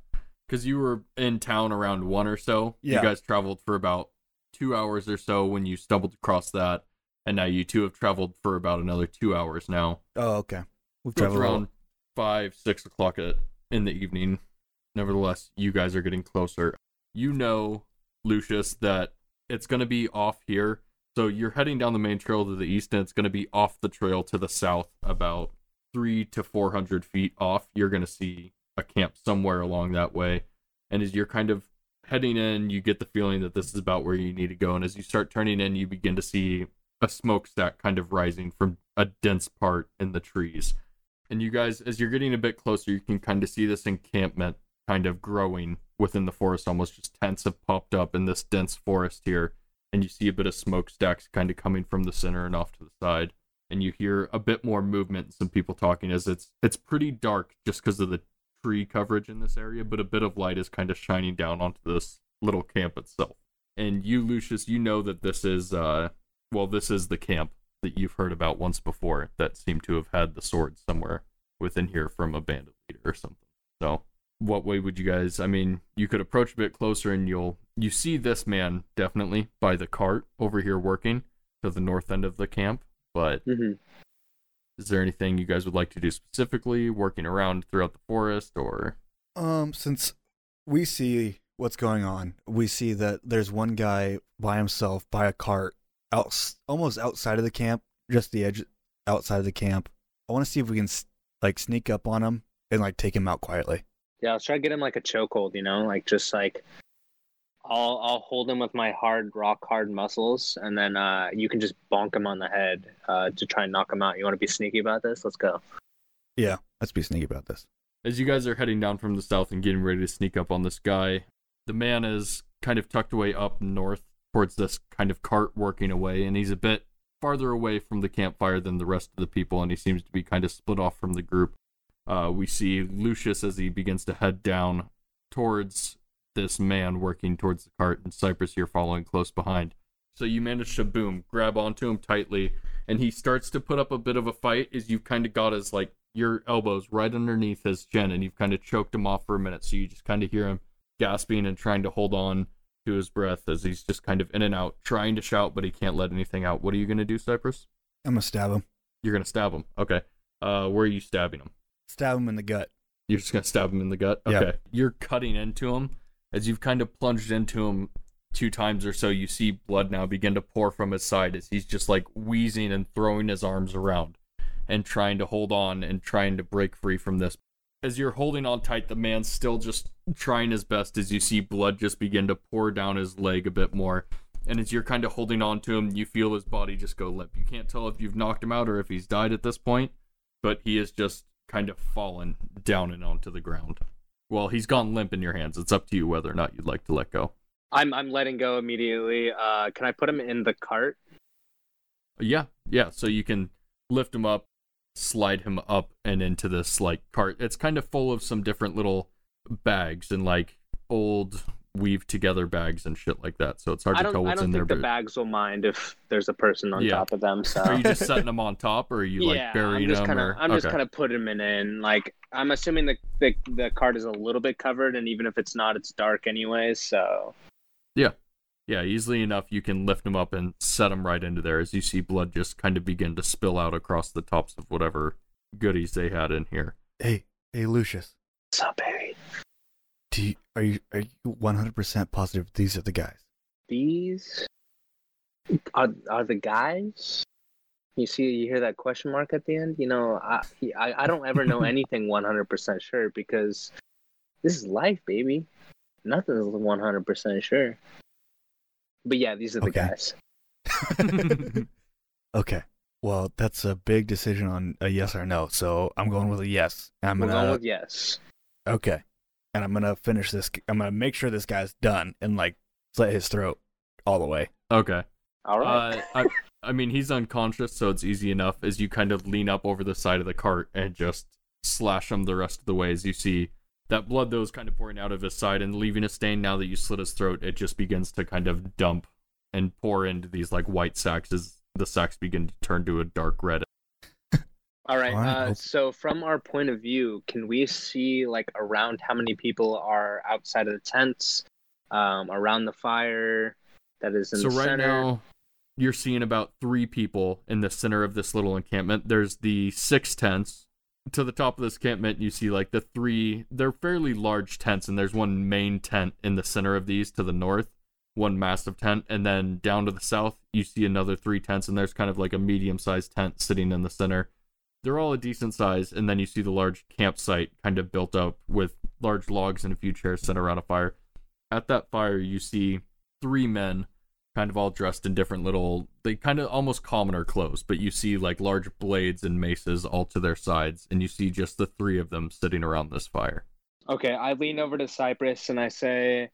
Because you were in town around one or so. Yeah. You guys traveled for about two hours or so when you stumbled across that. And now you two have traveled for about another two hours now. Oh, okay. We've traveled around five, six o'clock at, in the evening. Nevertheless, you guys are getting closer. You know, Lucius, that it's going to be off here. So you're heading down the main trail to the east, and it's going to be off the trail to the south, about three to four hundred feet off. You're going to see a camp somewhere along that way. And as you're kind of heading in, you get the feeling that this is about where you need to go. And as you start turning in, you begin to see a smokestack kind of rising from a dense part in the trees. And you guys, as you're getting a bit closer, you can kind of see this encampment kind of growing within the forest. Almost just tents have popped up in this dense forest here. And you see a bit of smokestacks kind of coming from the center and off to the side. And you hear a bit more movement and some people talking as it's it's pretty dark just because of the tree coverage in this area, but a bit of light is kind of shining down onto this little camp itself. and you, Lucius, you know that this is uh, well, this is the camp that you've heard about once before that seem to have had the sword somewhere within here from a bandit leader or something. So, what way would you guys? I mean, you could approach a bit closer, and you'll you see this man definitely by the cart over here working to the north end of the camp. But hmm is there anything you guys would like to do specifically, working around throughout the forest, or Um, since we see what's going on, we see that there's one guy by himself by a cart out almost outside of the camp, just the edge outside of the camp. I want to see if we can like sneak up on him and like take him out quietly. Yeah, let's try to get him like a chokehold. You know, like just like I'll I'll hold him with my hard rock hard muscles, and then uh, you can just bonk him on the head uh, to try and knock him out. You want to be sneaky about this? Let's go. Yeah, let's be sneaky about this. as you guys are heading down from the south and getting ready to sneak up on this guy, the man is kind of tucked away up north towards this kind of cart working away, and he's a bit farther away from the campfire than the rest of the people, and he seems to be kind of split off from the group. Uh, we see Lucius as he begins to head down towards this man working towards the cart, and Cypress here following close behind. So you manage to boom, grab onto him tightly, and he starts to put up a bit of a fight as you've kind of got his like your elbows right underneath his chin, and you've kind of choked him off for a minute. So you just kind of hear him gasping and trying to hold on to his breath as he's just kind of in and out, trying to shout, but he can't let anything out. What are you gonna do, Cypress? I'm gonna stab him. You're gonna stab him. Okay. Uh, where are you stabbing him? Stab him in the gut. You're just gonna stab him in the gut. Yeah. Okay. You're cutting into him as you've kind of plunged into him two times or so. You see blood now begin to pour from his side as he's just like wheezing and throwing his arms around and trying to hold on and trying to break free from this. As you're holding on tight, the man's still just trying his best as you see blood just begin to pour down his leg a bit more. And as you're kind of holding on to him, you feel his body just go limp. You can't tell if you've knocked him out or if he's died at this point, but he is just kind of fallen down and onto the ground. Well, he's gone limp in your hands. It's up to you whether or not you'd like to let go. I'm I'm letting go immediately. Uh, can I put him in the cart? Yeah, yeah. So you can lift him up, slide him up and into this like cart. It's kind of full of some different little bags and like old weave together bags and shit like that. So it's hard I to don't tell I what's don't in there. think the bags will mind if there's a person on Yeah. top of them. So are you just *laughs* setting them on top, or are you like yeah, burying I'm just them? kind of or... I'm just okay. kind of putting them in. Like I'm assuming the, the the cart is a little bit covered, and even if it's not, it's dark anyways. So Yeah, easily enough, you can lift them up and set them right into there as you see blood just kind of begin to spill out across the tops of whatever goodies they had in here. Hey, hey, Lucius. what's up, baby? Do you, are you are you 100% positive these are the guys? These are are the guys. You see, you hear that question mark at the end. You know, I he, I, I don't ever know *laughs* anything 100% sure because this is life, baby. Nothing is 100% sure. But yeah, these are the Okay. guys. *laughs* *laughs* Okay. Well, that's a big decision on a yes or no. So I'm going with a yes. I'm We're gonna going with yes. okay, and I'm gonna finish this. I'm gonna make sure this guy's done and like slit his throat all the way. okay. All right. Uh, I, I mean, he's unconscious, so it's easy enough as you kind of lean up over the side of the cart and just slash him the rest of the way. As you see that blood though is kind of pouring out of his side and leaving a stain now that you slit his throat, it just begins to kind of dump and pour into these like white sacks as the sacks begin to turn to a dark red. *laughs* All right. All right, Uh, so, from our point of view, can we see like around how many people are outside of the tents, um, around the fire that is in the so the right center? now you're seeing about three people in the center of this little encampment there's the six tents to the top of this campment you see like the three they're fairly large tents and there's one main tent in the center of these to the north one massive tent and then down to the south you see another three tents and there's kind of like a medium sized tent sitting in the center. They're all a decent size and then you see the large campsite kind of built up with large logs and a few chairs set around a fire. At that fire you see three men kind of all dressed in different little they kind of almost commoner clothes but you see like large blades and maces all to their sides and you see just the three of them sitting around this fire Okay, I lean over to Cypress and I say,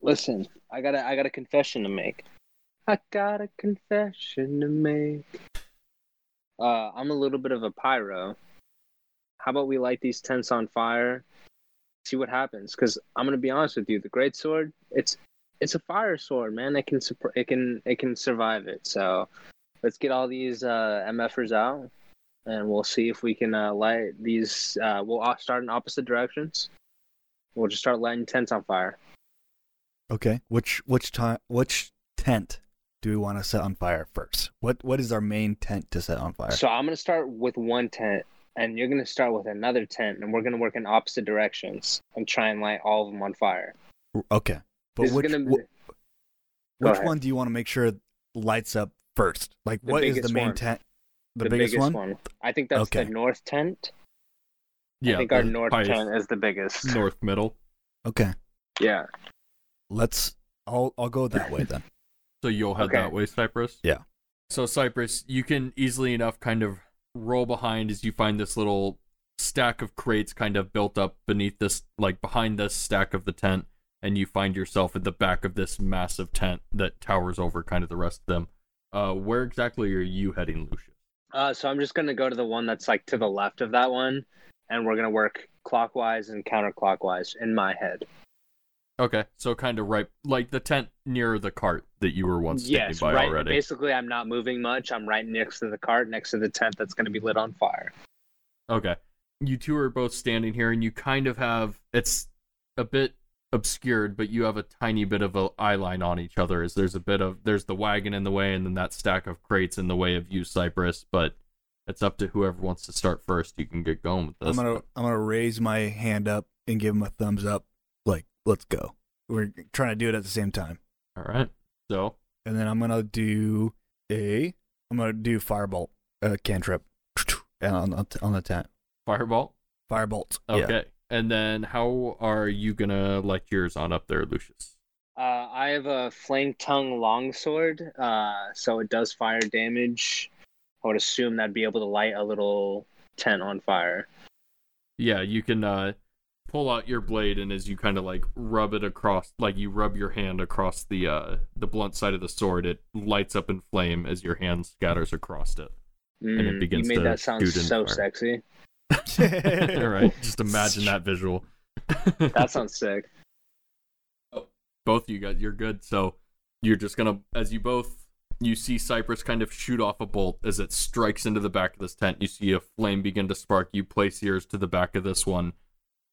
"Listen, I got a, I got a confession to make. I got a confession to make. Uh, I'm a little bit of a pyro. How about we light these tents on fire? See what happens? Because I'm gonna be honest with you, the great sword, it's it's a fire sword, man. It can it can it can survive it. So let's get all these uh, MFers out, and we'll see if we can uh, light these. Uh, we'll all start in opposite directions. We'll just start lighting tents on fire. Okay. Which which time which tent do we want to set on fire first? What what is our main tent to set on fire? So I'm gonna start with one tent, and you're gonna start with another tent, and we're gonna work in opposite directions and try and light all of them on fire. Okay. But this which is gonna wh- which ahead. one do you want to make sure lights up first? Like The what is the main one. tent? The, the, biggest, biggest, one? one? I think that's Okay. the north tent. Yeah, I think our north highest tent is the biggest. north middle. Okay. Yeah. Let's I'll I'll go that way then. *laughs* So you'll head Okay. that way, Cypress? Yeah. So Cypress, you can easily enough kind of roll behind as you find this little stack of crates kind of built up beneath this like behind this stack of the tent and you find yourself at the back of this massive tent that towers over kind of the rest of them. Uh where exactly are you heading, Lucius? Uh, so I'm just gonna go to the one that's like to the left of that one, and we're gonna work clockwise and counterclockwise in my head. Okay, so kind of right like the tent near the cart that you were once standing yes, by right. already. Basically, I'm not moving much. I'm right next to the cart, next to the tent that's gonna be lit on fire. Okay. You two are both standing here and you kind of have it's a bit obscured, but you have a tiny bit of a eye line on each other as there's a bit of there's the wagon in the way and then that stack of crates in the way of you, Cypress, but it's up to whoever wants to start first. You can get going with this. I'm gonna I'm gonna raise my hand up and give him a thumbs up. Like, let's go. We're trying to do it at the same time. All right. So, And then I'm gonna do a I'm gonna do firebolt uh, cantrip *tsk* on on the tent. fireball. Firebolt. Okay. And then how are you going to light yours on up there, Lucius? Uh, I have a flame tongue longsword, uh, so it does fire damage. I would assume that'd be able to light a little tent on fire. Yeah, you can uh pull out your blade and as you kind of like rub it across like you rub your hand across the uh the blunt side of the sword it lights up in flame as your hand scatters across it And it Mm, begins you made that sound so fire. sexy. Yeah. all right. Just imagine that visual. *laughs* That sounds sick. both of you guys you're good. So you're just gonna as you both you see cypress kind of shoot off a bolt as it strikes into the back of this tent. You see a flame begin to spark. You place yours to the back of this one.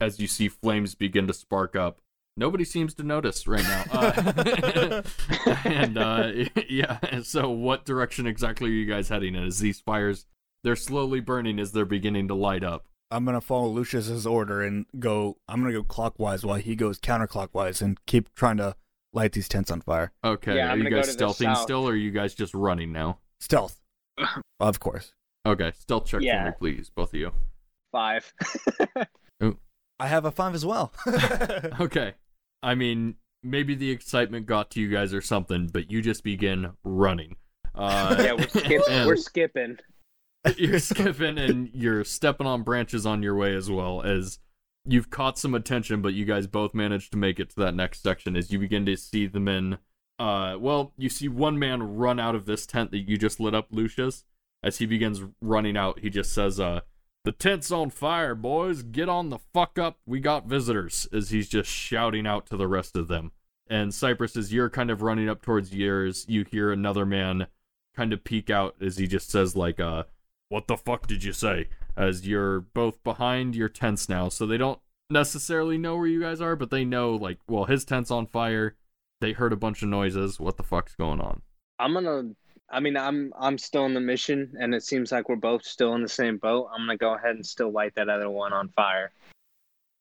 As you see flames begin to spark up nobody seems to notice right now. Uh, *laughs* and uh, *laughs* yeah so what direction exactly are you guys heading in? As these fires they're slowly burning as they're beginning to light up I'm gonna follow Lucius's order and go. I'm gonna go clockwise while he goes counterclockwise and keep trying to light these tents on fire. okay Yeah, are I'm you gonna go guys to the stealthing still or are you guys just running now Stealth, *laughs* of course. Okay, stealth check for me, please, both of you. Five. *laughs* I have a five as well. *laughs* Okay. I mean, maybe the excitement got to you guys or something, but you just begin running. Uh, yeah, we're, skip- and we're skipping. *laughs* you're skipping and you're stepping on branches on your way as well as you've caught some attention, but you guys both managed to make it to that next section as you begin to see the men. Uh, well, you see one man run out of this tent that you just lit up, Lucius. As he begins running out, he just says, uh, the tent's on fire, boys. Get on the fuck up. We got visitors. As he's just shouting out to the rest of them. And Cypress, as you're kind of running up towards yours, you hear another man kind of peek out as he just says, like, uh, what the fuck did you say? As you're both behind your tents now, so they don't necessarily know where you guys are, but they know, like, well, his tent's on fire. They heard a bunch of noises. What the fuck's going on? I'm gonna. I mean, I'm I'm still in the mission, and it seems like we're both still in the same boat. I'm gonna go ahead and still light that other one on fire.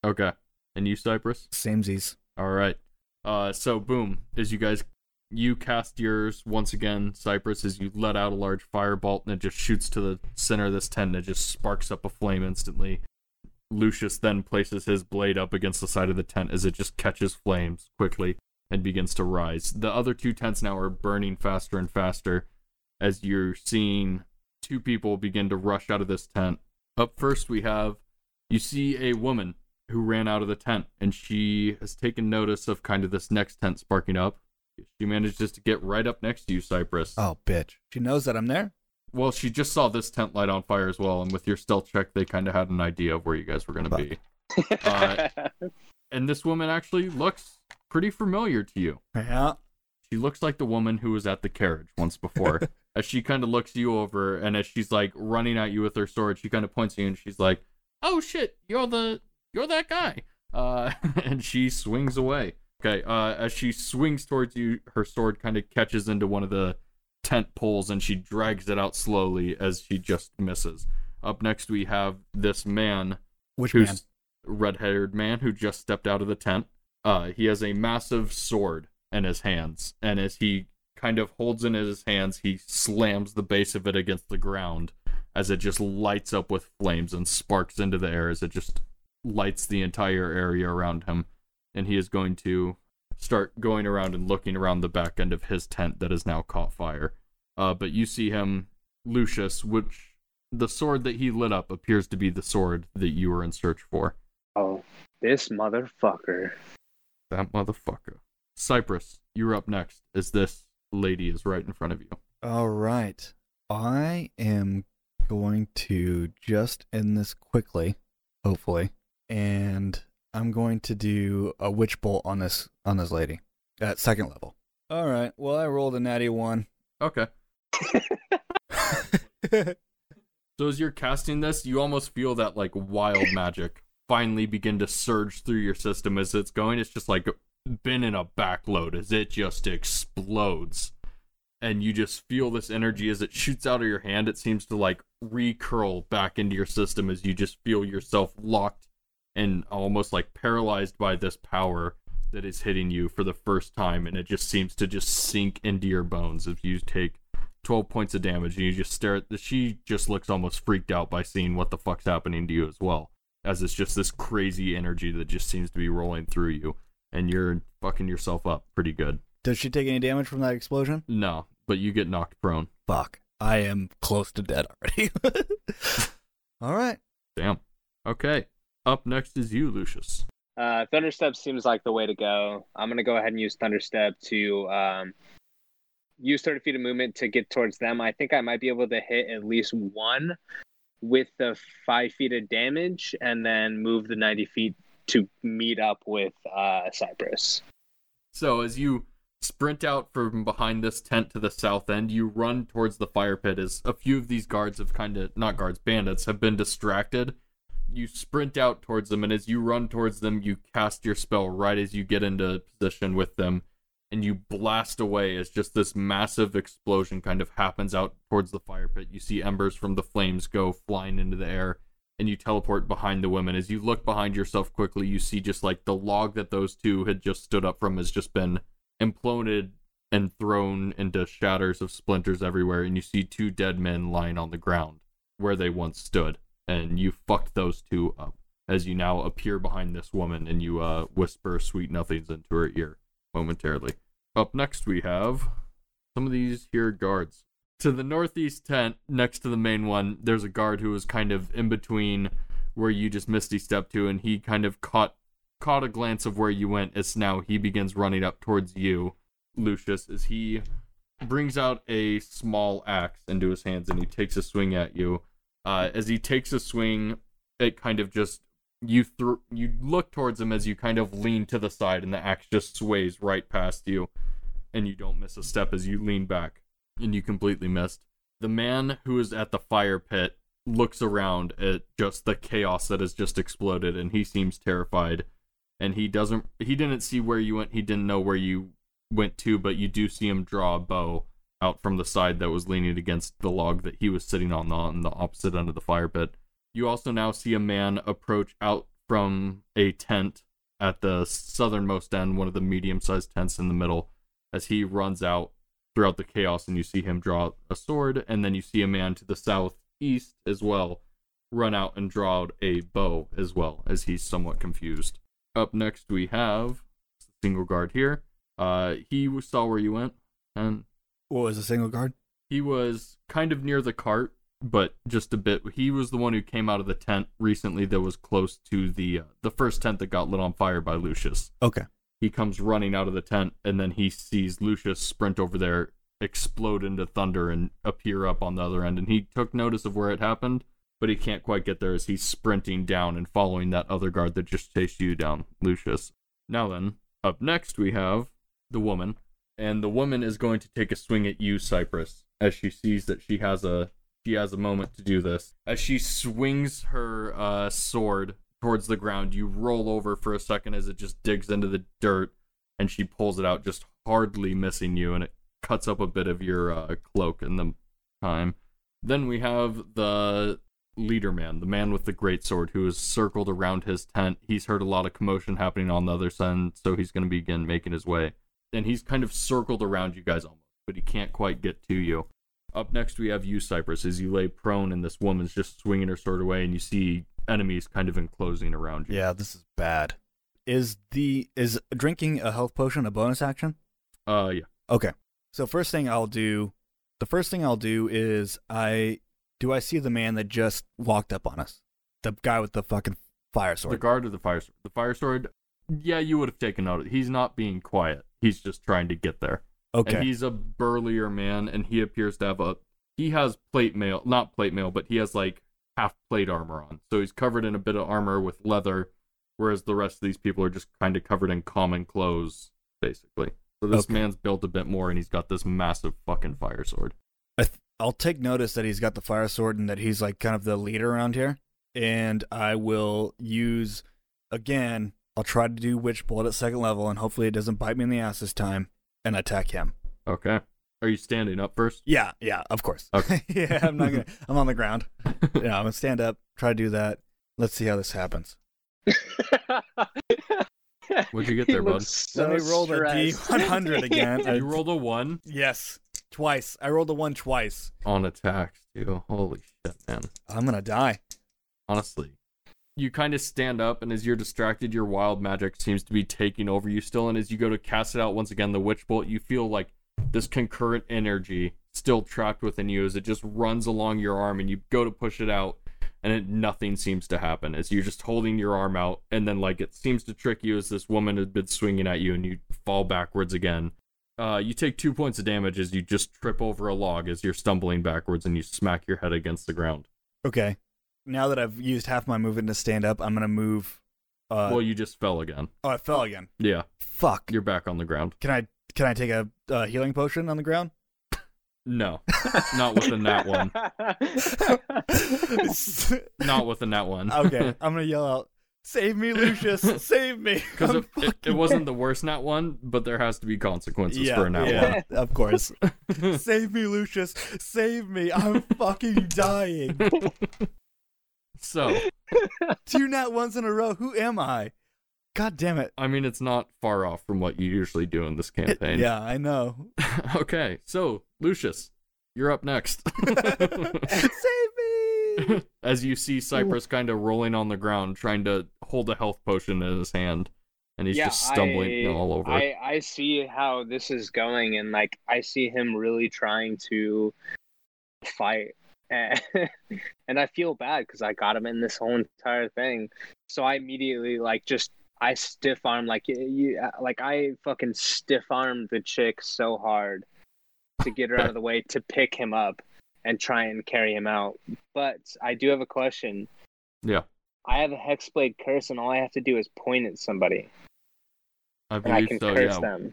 Okay. And you, Cypress? Samesies. All right. Uh, so boom, as you guys, you cast yours once again, Cypress, as you let out a large firebolt and it just shoots to the center of this tent and it just sparks up a flame instantly. Lucius then places his blade up against the side of the tent as it just catches flames quickly and begins to rise. The other two tents now are burning faster and faster as you're seeing two people begin to rush out of this tent. Up first, we have you see a woman who ran out of the tent and she has taken notice of kind of this next tent sparking up. She manages to get right up next to you, Cypress. Oh, bitch. She knows that I'm there. Well, she just saw this tent light on fire as well, and with your stealth check, they kind of had an idea of where you guys were going to be. Uh, *laughs* and this woman actually looks pretty familiar to you. Yeah. She looks like the woman who was at the carriage once before. *laughs* as she kind of looks you over, and as she's like running at you with her sword, she kind of points at you and she's like, "Oh shit, you're the you're that guy." Uh, *laughs* and she swings away. Okay. Uh, as she swings towards you, her sword kind of catches into one of the tent poles, and she drags it out slowly as she just misses. Up next, we have this man Which who's man? red-haired man who just stepped out of the tent. Uh, he has a massive sword in his hands, and as he kind of holds it in his hands, he slams the base of it against the ground as it just lights up with flames and sparks into the air as it just lights the entire area around him. And he is going to start going around and looking around the back end of his tent that has now caught fire. Uh, but you see him, Lucius, which the sword that he lit up appears to be the sword that you were in search for. Oh, this motherfucker. That motherfucker. Cypress, you're up next, as this lady is right in front of you. All right. I am going to just end this quickly, hopefully, and I'm going to do a witch bolt on this on this lady at second level. All right. Well, I rolled a natty one. Okay. *laughs* So as you're casting this, you almost feel that like wild magic finally begin to surge through your system as it's going. It's just like been in a backload as it just explodes. And you just feel this energy as it shoots out of your hand. It seems to like recurl back into your system as you just feel yourself locked and almost like paralyzed by this power that is hitting you for the first time. And it just seems to just sink into your bones as you take 12 points of damage and you just stare at the she just looks almost freaked out by seeing what the fuck's happening to you as well as it's just this crazy energy that just seems to be rolling through you and you're fucking yourself up pretty good Does she take any damage from that explosion? no but you get knocked prone Fuck. I am close to dead already. *laughs* All right. damn okay up next is you lucius Uh, Thunderstep seems like the way to go. I'm gonna go ahead and use Thunderstep to um, use 30 feet of movement to get towards them. I think I might be able to hit at least one with the five feet of damage, and then move the 90 feet to meet up with uh, Cypress. So as you sprint out from behind this tent to the south end, you run towards the fire pit as a few of these guards have kind of not guards, bandits have been distracted. You sprint out towards them, and as you run towards them, you cast your spell right as you get into position with them, and you blast away as just this massive explosion kind of happens out towards the fire pit. You see embers from the flames go flying into the air, and you teleport behind the women. As you look behind yourself quickly, you see just like the log that those two had just stood up from has just been imploded and thrown into shatters of splinters everywhere, and you see two dead men lying on the ground where they once stood. And you fucked those two up as you now appear behind this woman and you uh, whisper sweet nothings into her ear momentarily. Up next, we have some of these here guards. To the northeast tent, next to the main one, there's a guard who was kind of in between where you just misty stepped to, and he kind of caught caught a glance of where you went as now he begins running up towards you, Lucius, as he brings out a small axe into his hands and he takes a swing at you. Uh, as he takes a swing, it kind of just you thr you look towards him as you kind of lean to the side and the axe just sways right past you and you don't miss a step as you lean back and you completely missed. The man who is at the fire pit looks around at just the chaos that has just exploded and he seems terrified and he doesn't he didn't see where you went he didn't know where you went to but you do see him draw a bow out from the side that was leaning against the log that he was sitting on on the opposite end of the fire pit. You also now see a man approach out from a tent at the southernmost end one of the medium-sized tents in the middle as he runs out throughout the chaos and you see him draw a sword and then you see a man to the southeast as well run out and draw out a bow as well as he's somewhat confused. Up next we have single guard here. Uh he saw where you went and What was a single guard? he was kind of near the cart but just a bit he was the one who came out of the tent recently that was close to the uh, the first tent that got lit on fire by lucius Okay. he comes running out of the tent and then he sees Lucius sprint over there, explode into thunder, and appear up on the other end. And he took notice of where it happened, but he can't quite get there as he's sprinting down and following that other guard that just chased you down, Lucius. Now then, Up next, we have the woman, and the woman is going to take a swing at you, Cypress, as she sees that she has a she has a moment to do this. As she swings her uh, sword towards the ground, you roll over for a second as it just digs into the dirt, and she pulls it out, just hardly missing you, and it cuts up a bit of your uh, cloak in the time. Then we have the leader man, the man with the great sword, who is circled around his tent. He's heard a lot of commotion happening on the other side, so he's going to begin making his way. And he's kind of circled around you guys almost, but he can't quite get to you. Up next, we have you, Cypress, as you lay prone, and this woman's just swinging her sword away, and you see enemies kind of enclosing around you. Yeah, this is bad. Is the is drinking a health potion a bonus action? Uh, yeah. Okay. So first thing I'll do, the first thing I'll do is I do I see the man that just walked up on us, the guy with the fucking fire sword. The guard of the fire sword. The fire sword. Yeah, you would have taken note. He's not being quiet. He's just trying to get there. okay. And he's a burlier man, and he appears to have a. He has plate mail, not plate mail, but he has like half plate armor on. So he's covered in a bit of armor with leather, whereas the rest of these people are just kind of covered in common clothes, basically. So this Okay. man's built a bit more, and he's got this massive fucking fire sword. I th- I'll take notice that he's got the fire sword and that he's like kind of the leader around here. And I will use again. I'll try to do witch bolt at second level, and hopefully it doesn't bite me in the ass this time, and attack him. Okay. Are you standing up first? Yeah, yeah, of course. Okay. *laughs* yeah, I'm not gonna. *laughs* I'm on the ground. *laughs* Yeah, I'm gonna stand up. Try to do that. Let's see how this happens. What'd you get He there, bud? looks so Let me roll the D100 again. you rolled a one Yes, twice. I rolled a one twice. on attacks, too. Holy shit, man. I'm gonna die. honestly. You kind of stand up, and as you're distracted, your wild magic seems to be taking over you still. And as you go to cast it out once again, the witch bolt, you feel like this concurrent energy still trapped within you as it just runs along your arm, and you go to push it out, and it, nothing seems to happen. As you're just holding your arm out, and then like it seems to trick you as this woman has been swinging at you, and you fall backwards again. Uh, you take two points of damage as you just trip over a log as you're stumbling backwards, and you smack your head against the ground. Okay. Now that I've used half my movement to stand up, I'm gonna move. Uh, well, you just fell again. oh, I fell again. Yeah. Fuck. You're back on the ground. Can I can I take a uh, healing potion on the ground? No, not with the nat one. *laughs* Not with the nat one. okay, *laughs* I'm gonna yell out, "Save me, Lucius! Save me!" *laughs* Because it, it, it wasn't the worst nat one, but there has to be consequences yeah, for a nat yeah, of course. Save me, Lucius! Save me! I'm fucking dying. So, *laughs* Two nat ones in a row. Who am I? God damn it! I mean, it's not far off from what you usually do in this campaign. Yeah, I know. *laughs* okay, so Lucius, you're up next. *laughs* Save me! As you see Cypress kind of rolling on the ground, trying to hold a health potion in his hand, and he's just stumbling I, all over. I, I see how this is going, and like I see him really trying to fight, and, *laughs* and I feel bad because I got him in this whole entire thing. So I immediately like just I stiff arm like you like I fucking stiff armed the chick so hard to get her out of the way to pick him up and try and carry him out. But I do have a question. Yeah. I have a hexblade curse, and all I have to do is point at somebody, I and I can so. curse Yeah. them.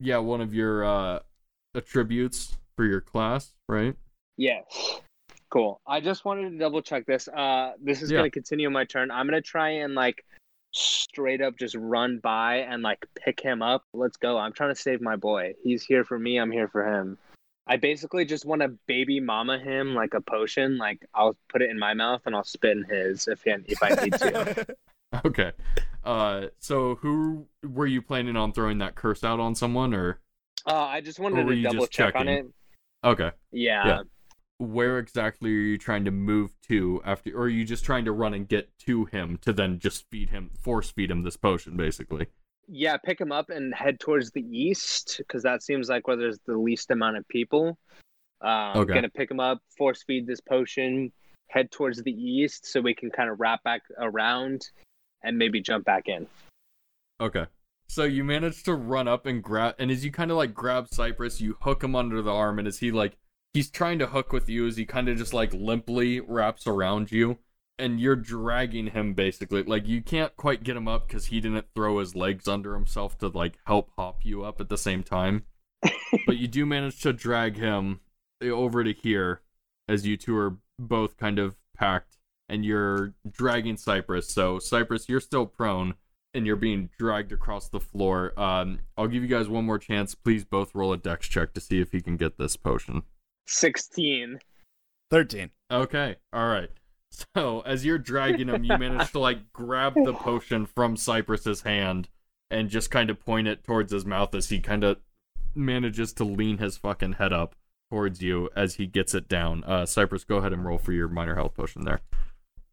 Yeah, one of your uh, attributes for your class, right? Yes. Cool. I just wanted to double check this. Uh, this is Yeah. gonna continue my turn. I'm gonna try and like straight up just run by and like pick him up. Let's go. I'm trying to save my boy. He's here for me. I'm here for him. I basically just want to baby mama him like a potion. Like I'll put it in my mouth and I'll spit in his if he, if I need to. *laughs* Okay. Uh, so who were you planning on throwing that curse out on someone, or uh, I just wanted to double check on it. okay? Yeah. Yeah. Where exactly are you trying to move to after, or are you just trying to run and get to him to then just feed him, force feed him this potion, basically? yeah, pick him up and head towards the east because that seems like where there's the least amount of people. Um, Okay. Gonna pick him up, force feed this potion, head towards the east so we can kind of wrap back around and maybe jump back in. Okay. So you manage to run up and grab, and as you kind of like grab Cypress, you hook him under the arm, and as he like he's trying to hook with you, as he kind of just like limply wraps around you, and you're dragging him basically. Like you can't quite get him up because he didn't throw his legs under himself to like help hop you up at the same time. *laughs* but you do manage to drag him over to here as you two are both kind of packed and you're dragging Cypress. So Cypress, you're still prone and you're being dragged across the floor. Um, I'll give you guys one more chance. Please both roll a dex check to see if he can get this potion. 16. 13. Okay, all right. So as you're dragging him, you manage to like grab the potion from Cypress's hand and just kind of point it towards his mouth as he kind of manages to lean his fucking head up towards you as he gets it down. Uh, Cypress, go ahead and roll for your minor health potion there.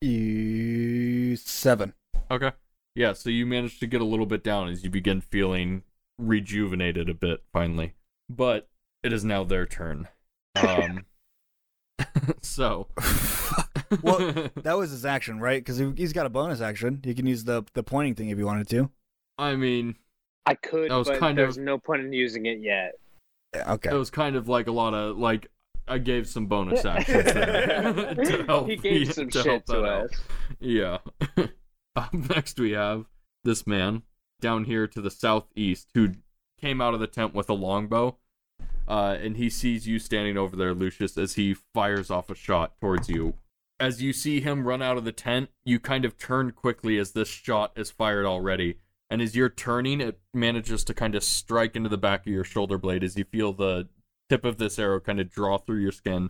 You seven. Okay. Yeah, so you manage to get a little bit down as you begin feeling rejuvenated a bit finally. But it is now their turn. Um *laughs* so *laughs* well, that was his action, right? Because he's got a bonus action. He can use the the pointing thing if you wanted to. I mean, I could, That was but kind there's of- no point in using it yet. Okay. it was kind of like a lot of like I gave some bonus actions *laughs* there to help he gave some to shit to that out. Yeah. Up next, we have this man down here to the southeast who came out of the tent with a longbow. Uh, and he sees you standing over there, Lucius, as he fires off a shot towards you. As you see him run out of the tent, you kind of turn quickly as this shot is fired already. And as you're turning, it manages to kind of strike into the back of your shoulder blade as you feel the tip of this arrow kind of draw through your skin.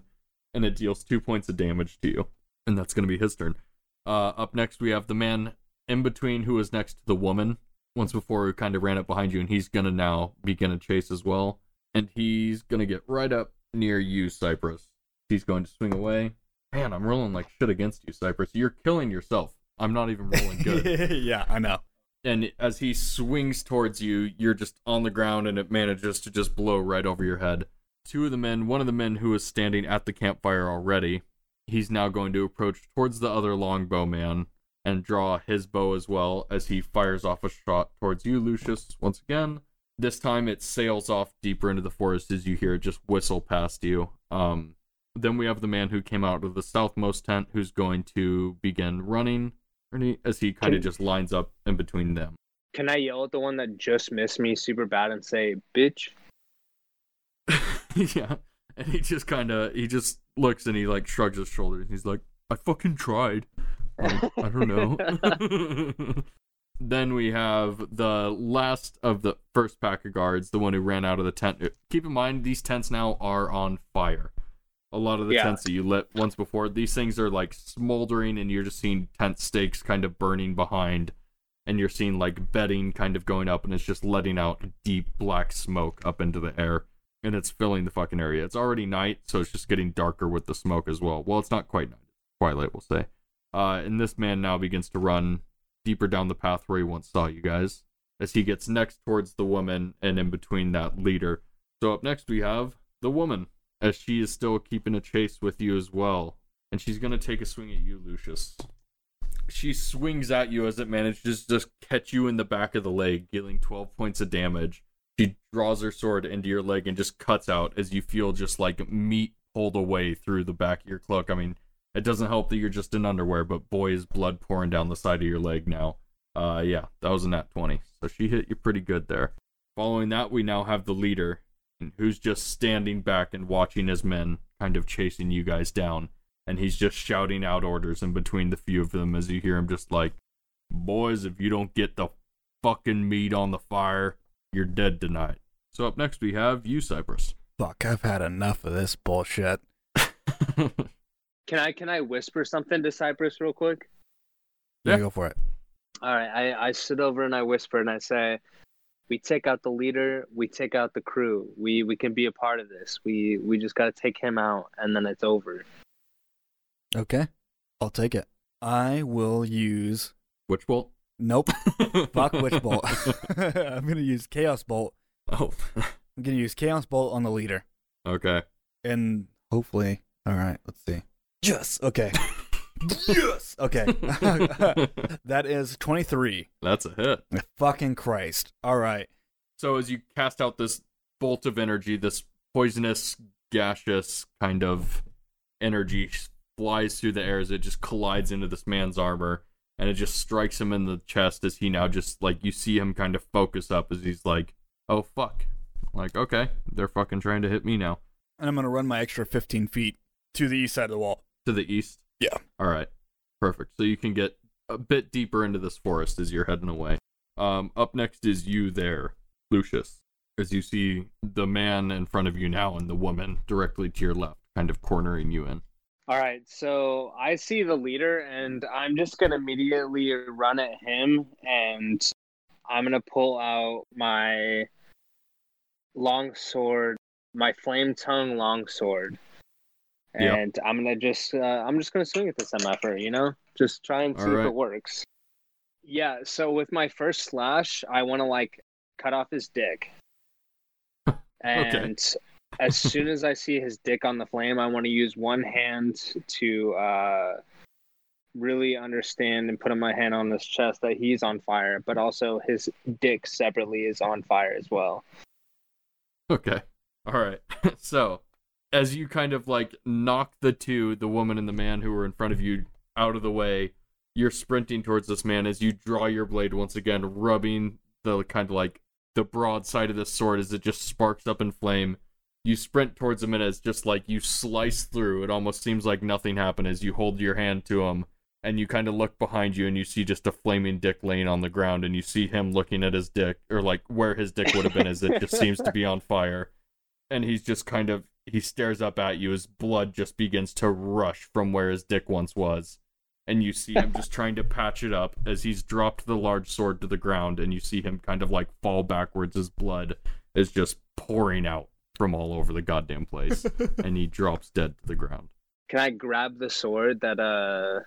And it deals two points of damage to you. And that's going to be his turn. Uh, up next, we have the man in between who was next to the woman once before who kind of ran up behind you, and he's gonna now begin a chase as well. And he's gonna get right up near you, Cypress. He's going to swing away. Man, I'm rolling like shit against you, Cypress. You're killing yourself. I'm not even rolling good. *laughs* yeah, I know. and as he swings towards you, you're just on the ground, and it manages to just blow right over your head. Two of the men, one of the men who is standing at the campfire already, he's now going to approach towards the other longbow man and draw his bow as well as he fires off a shot towards you, Lucius, once again. This time it sails off deeper into the forest as you hear it just whistle past you. Um, then we have the man who came out of the southmost tent who's going to begin running as he kind of just lines up in between them. Can I yell at the one that just missed me super bad and say, bitch? *laughs* yeah. And he just kind of he just looks and he like shrugs his shoulders. He's like, "I fucking tried. Like, I don't know." *laughs* *laughs* then we have the last of the first pack of guards, the one who ran out of the tent. Keep in mind these tents now are on fire. A lot of the Yeah. tents that you lit once before, these things are like smoldering, and you're just seeing tent stakes kind of burning behind, and you're seeing like bedding kind of going up, and it's just letting out deep black smoke up into the air and it's filling the fucking area. It's already night, so it's just getting darker with the smoke as well. Well, it's not quite night. Twilight, we'll say. Uh, and this man now begins to run deeper down the path where he once saw you guys, as he gets next towards the woman and in between that leader. So up next we have the woman, as she is still keeping a chase with you as well, and she's gonna take a swing at you, Lucius. She swings at you as it manages to catch you in the back of the leg, dealing 12 points of damage she draws her sword into your leg and just cuts out as you feel just like meat pulled away through the back of your cloak. I mean, it doesn't help that you're just in underwear, but boy, is blood pouring down the side of your leg now. Uh, yeah, that was a nat 20. So she hit you pretty good there. Following that, we now have the leader, who's just standing back and watching his men kind of chasing you guys down. And he's just shouting out orders in between the few of them as you hear him just like, Boys, if you don't get the fucking meat on the fire, you're dead tonight. So up next we have you, Cypress. Fuck, I've had enough of this bullshit. *laughs* Can I can I whisper something to Cypress real quick? Yeah, Yeah. go for it. All right, I, I sit over and I whisper and I say, "We take out the leader, we take out the crew. We we can be a part of this. We we just got to take him out, and then it's over." Okay, I'll take it. I will use. Witch bolt. Nope. *laughs* Fuck Witch Bolt. *laughs* *laughs* I'm gonna use Chaos Bolt. oh. I'm gonna use Chaos Bolt on the leader, okay. and hopefully, all right. Let's see. Yes. Okay. *laughs* yes. Okay. *laughs* *laughs* that is 23. That's a hit. Fucking Christ. All right. So as you cast out this bolt of energy, this poisonous, gaseous kind of energy flies through the air as it just collides into this man's armor and it just strikes him in the chest as he now just like you see him kind of focus up as he's like, "Oh fuck." Like, okay, they're fucking trying to hit me now. And I'm gonna run my extra 15 feet to the east side of the wall. To the east? Yeah. All right. Perfect. So you can get a bit deeper into this forest as you're heading away. Um, up next is you there, Lucius, as you see the man in front of you now and the woman directly to your left, kind of cornering you in. All right, so I see the leader, and I'm just gonna immediately run at him, and I'm gonna pull out my long sword, my flame tongue long sword, And I'm gonna just, uh, I'm just gonna swing at this MFR, you know, just try and see if it works. Yeah, so with my first slash, I want to like cut off his dick, *laughs* and as soon as I see his dick on the flame, I want to use one hand to uh, really understand and put my hand on his chest that he's on fire, but also his dick separately is on fire as well. Okay. All right. *laughs* so, as you kind of like knock the two, the woman and the man who were in front of you, out of the way, you're sprinting towards this man as you draw your blade once again, rubbing the kind of like the broad side of the sword as it just sparks up in flame. You sprint towards him, and it's just like you slice through. It almost seems like nothing happened as you hold your hand to him, and you kind of look behind you, and you see just a flaming dick laying on the ground, and you see him looking at his dick, or like where his dick would have been, as it just seems to be on fire. And he's just kind of he stares up at you as blood just begins to rush from where his dick once was. And you see him just *laughs* trying to patch it up as he's dropped the large sword to the ground, and you see him kind of like fall backwards as blood is just pouring out from all over the goddamn place, *laughs* and he drops dead to the ground. Can I grab the sword that uh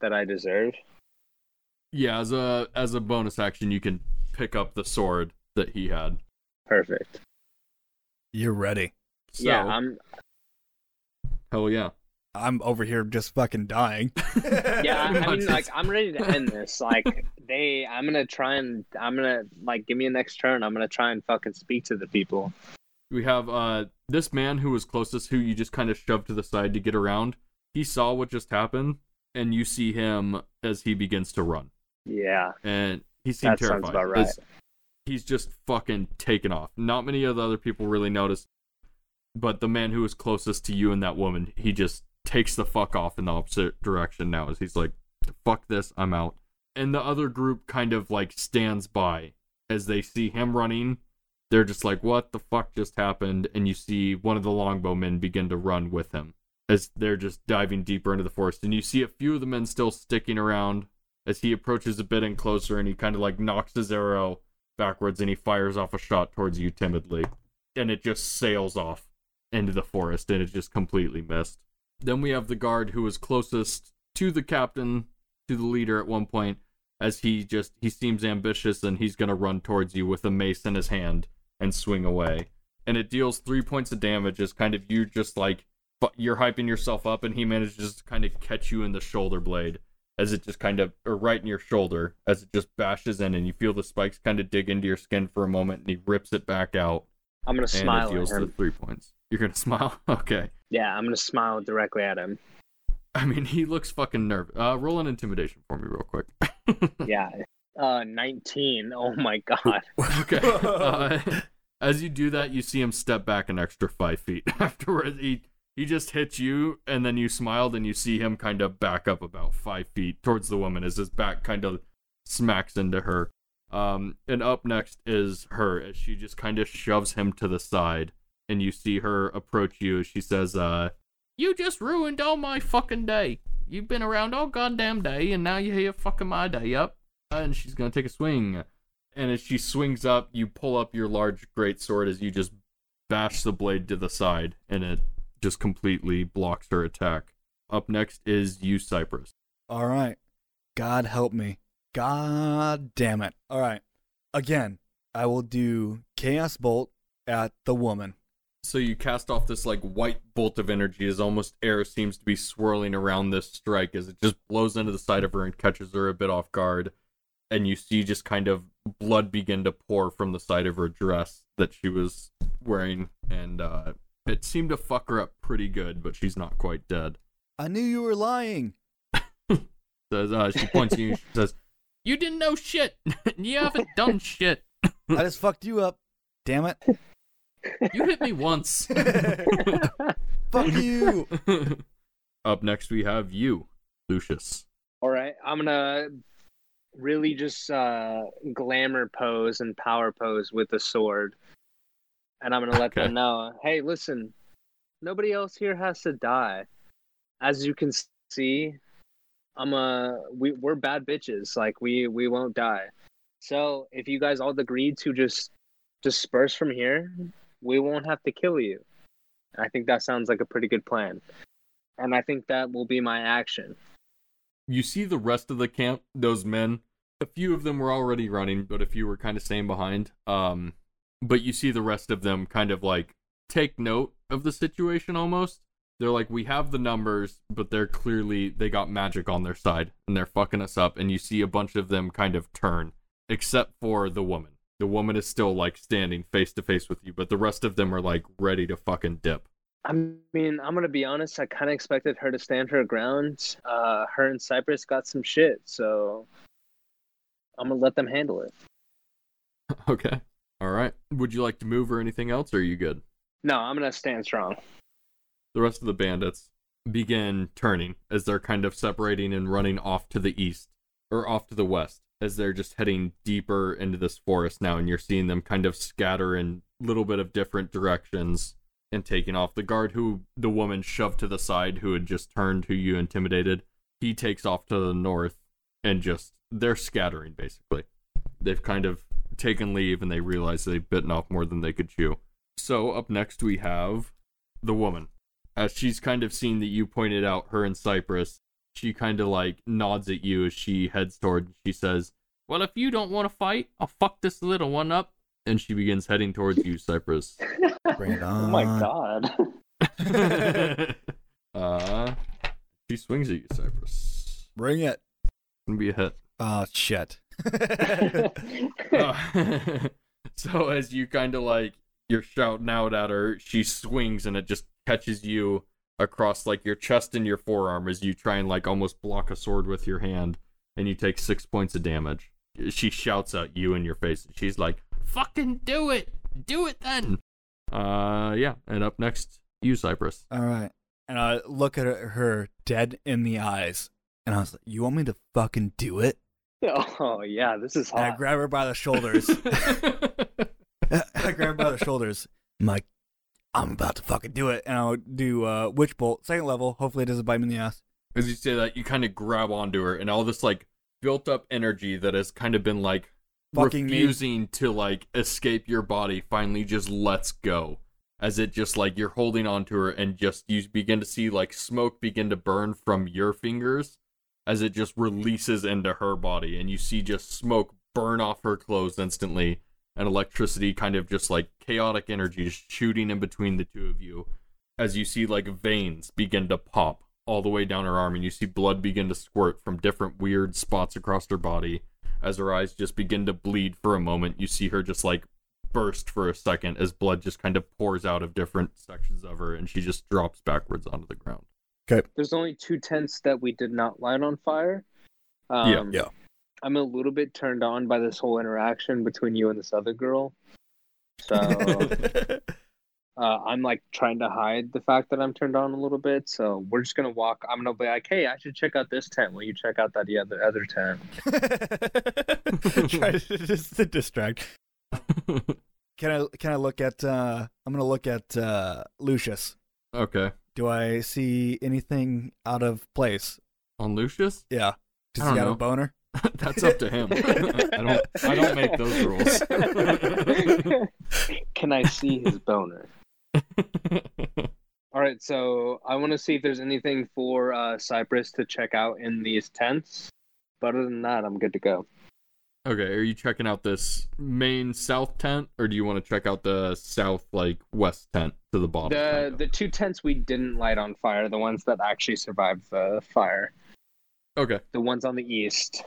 that I deserve? Yeah, as a as a bonus action, you can pick up the sword that he had. Perfect. You're ready. So, yeah, I'm. hell yeah. I'm over here just fucking dying. *laughs* Yeah, I, I mean, like, I'm ready to end this. Like, they, I'm gonna try and, I'm gonna like, give me a next turn. I'm gonna try and fucking speak to the people. We have uh this man who was closest, who you just kind of shoved to the side to get around. He saw what just happened, and you see him as he begins to run, Yeah, and he seemed that terrified. sounds about right. He's just fucking taken off. Not many of the other people really noticed, but the man who was closest to you and that woman, he just takes the fuck off in the opposite direction now. As he's like, "Fuck this, I'm out." And the other group kind of like stands by as they see him running they're just like, what the fuck just happened? And you see one of the longbowmen begin to run with him as they're just diving deeper into the forest. And you see a few of the men still sticking around as he approaches a bit and closer and he kind of like knocks his arrow backwards and he fires off a shot towards you timidly. And it just sails off into the forest and it just completely missed. Then we have the guard who was closest to the captain, to the leader at one point, as he just he seems ambitious and he's gonna run towards you with a mace in his hand and swing away. And it deals three points of damage as kind of you just like fu- you're hyping yourself up, and he manages to kind of catch you in the shoulder blade as it just kind of or right in your shoulder as it just bashes in, and you feel the spikes kind of dig into your skin for a moment, and he rips it back out, I'm gonna and smile it at deals the three points. You're gonna *laughs* smile, okay? Yeah, I'm gonna smile directly at him. I mean, he looks fucking nervous. Uh, roll an intimidation for me real quick. *laughs* Yeah. Uh, 19. Oh my god. *laughs* Okay. Uh, as you do that, you see him step back an extra five feet. Afterwards, he he just hits you, and then you smiled, and you see him kind of back up about five feet towards the woman as his back kind of smacks into her. Um, and up next is her as she just kind of shoves him to the side, and you see her approach you she says, "Uh, you just ruined all my fucking day. You've been around all goddamn day, and now you're here fucking my day up." And she's gonna take a swing and as she swings up, you pull up your large great sword as you just bash the blade to the side, and it just completely blocks her attack. Up next is you, Cypress. All right. God help me. God damn it. All right. Again, I will do Chaos Bolt at the woman. So you cast off this like white bolt of energy as almost air seems to be swirling around this strike as it just blows into the side of her and catches her a bit off guard. And you see just kind of blood begin to pour from the side of her dress that she was wearing, and uh, it seemed to fuck her up pretty good, but she's not quite dead. I knew you were lying. *laughs* Says uh, she points at you. She says, "You didn't know shit. *laughs* you haven't done shit. I just fucked you up. Damn it. *laughs* You hit me once." *laughs* Fuck *laughs* you. Up next, we have you, Lucius. All right, I'm gonna really just uh, glamour pose and power pose with the sword, and I'm gonna let Okay. them know. Hey, listen, nobody else here has to die. As you can see, I'm a we we're bad bitches. Like we we won't die. So if you guys all agree to just disperse from here, we won't have to kill you. I think that sounds like a pretty good plan, and I think that will be my action. You see the rest of the camp, those men. A few of them were already running, but a few were kind of staying behind. Um, but you see the rest of them kind of like take note of the situation almost. They're like, we have the numbers, but they're clearly they got magic on their side and they're fucking us up. And you see a bunch of them kind of turn, except for the woman. The woman is still like standing face to face with you, but the rest of them are like ready to fucking dip. I mean, I'm gonna be honest. I kind of expected her to stand her ground. Uh, her and Cypress got some shit, so I'm gonna let them handle it. *laughs* Okay. All right. Would you like to move or anything else, or are you good? No, I'm gonna stand strong. the rest of the bandits begin turning as they're kind of separating and running off to the east or off to the west as they're just heading deeper into this forest now and you're seeing them kind of scatter in a little bit of different directions and taking off. The guard who the woman shoved to the side who had just turned who you intimidated he takes off to the north and just they're scattering basically. They've kind of taken leave and they realize they've bitten off more than they could chew. So up next we have the woman. As she's kind of seen that you pointed out her and Cypress, she kind of like nods at you as she heads toward. She says, "Well, if you don't want to fight, I'll fuck this little one up." And she begins heading towards you, Cypress. Bring it on! *laughs* Oh my god. *laughs* uh, she swings at you, Cypress. Bring it. Gonna be a hit. Oh shit. *laughs* Uh, so as you kind of like you're shouting out at her, she swings and it just catches you across like your chest and your forearm as you try and like almost block a sword with your hand, and you take six points of damage. She shouts at you in your face, and she's like, "Fucking do it, do it then." Uh, yeah. And up next, you, Cypress. All right. And I look at her dead in the eyes, and I was like, "You want me to fucking do it?" oh yeah, this is And I grab her by the shoulders. *laughs* *laughs* I grab her by the shoulders. I'm like, "I'm about to fucking do it," and I'll do uh, witch bolt, second level. Hopefully, it doesn't bite me in the ass. as you say that, you kind of grab onto her, and all this like built up energy that has kind of been like Fucking me. refusing to like escape your body finally just lets go. As it just like you're holding onto her, and just you begin to see like smoke begin to burn from your fingers as it just releases into her body, and you see just smoke burn off her clothes instantly, and electricity kind of just like chaotic energy just shooting in between the two of you as you see like veins begin to pop all the way down her arm and you see blood begin to squirt from different weird spots across her body as her eyes just begin to bleed for a moment you see her just like burst for a second as blood just kind of pours out of different sections of her and she just drops backwards onto the ground Okay. There's only two tents that we did not light on fire. Um, Yeah, yeah. I'm a little bit turned on by this whole interaction between you and this other girl. So *laughs* uh, I'm like trying to hide the fact that I'm turned on a little bit. So we're just gonna walk. I'm gonna be like, "Hey, I should check out this tent. Will you check out that other other tent?" *laughs* Try to *laughs* just to distract. Can I can I look at uh I'm gonna look at uh Lucius. okay Do I see anything out of place? on lucius Yeah. Does I he don't got know. a boner? *laughs* that's up to him i don't i don't make those rules *laughs* Can I see his boner? *laughs* All right, so I want to see if there's anything for uh, Cypress to check out in these tents. But other than that, I'm good to go. Okay, are you checking out this main south tent, or do you want to check out the south, like west tent to the bottom? The kind of? the two tents we didn't light on fire, the ones that actually survived the fire, Okay, the ones on the east.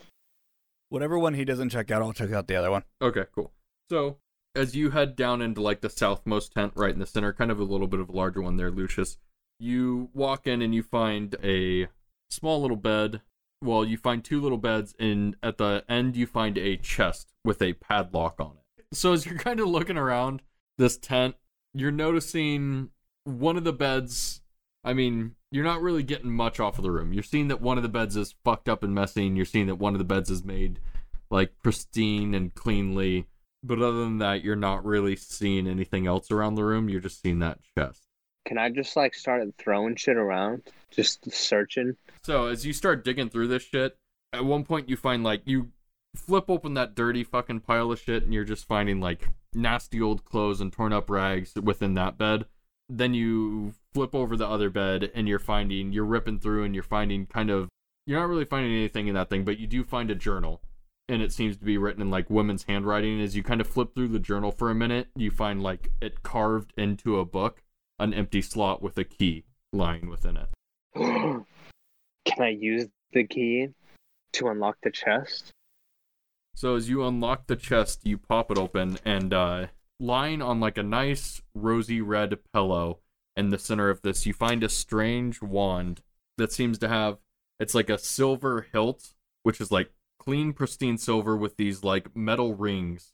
Whatever one he doesn't check out, I'll check out the other one. okay, cool. So as you head down into like the southmost tent, right in the center, kind of a little bit of a larger one there, Lucius, You walk in and you find a small little bed. Well, you find two little beds, and at the end, you find a chest with a padlock on it. So, as you're kind of looking around this tent, you're noticing one of the beds. I mean, you're not really getting much off of the room. You're seeing that one of the beds is fucked up and messy, and you're seeing that one of the beds is made like pristine and cleanly. But other than that, you're not really seeing anything else around the room. You're just seeing that chest. Can I just like start throwing shit around, just searching? So as you start digging through this shit, at one point you find like you flip open that dirty fucking pile of shit and you're just finding like nasty old clothes and torn up rags within that bed. Then you flip over the other bed and you're finding you're ripping through and you're finding kind of you're not really finding anything in that thing, but you do find a journal. And it seems to be written in like women's handwriting. As you kind of flip through the journal for a minute, you find like it carved into a book, an empty slot with a key lying within it. *clears throat* Can I use the key to unlock the chest? So as you unlock the chest, you pop it open, and uh, lying on like a nice rosy red pillow in the center of this, you find a strange wand that seems to have it's like a silver hilt, which is like clean, pristine silver with these like metal rings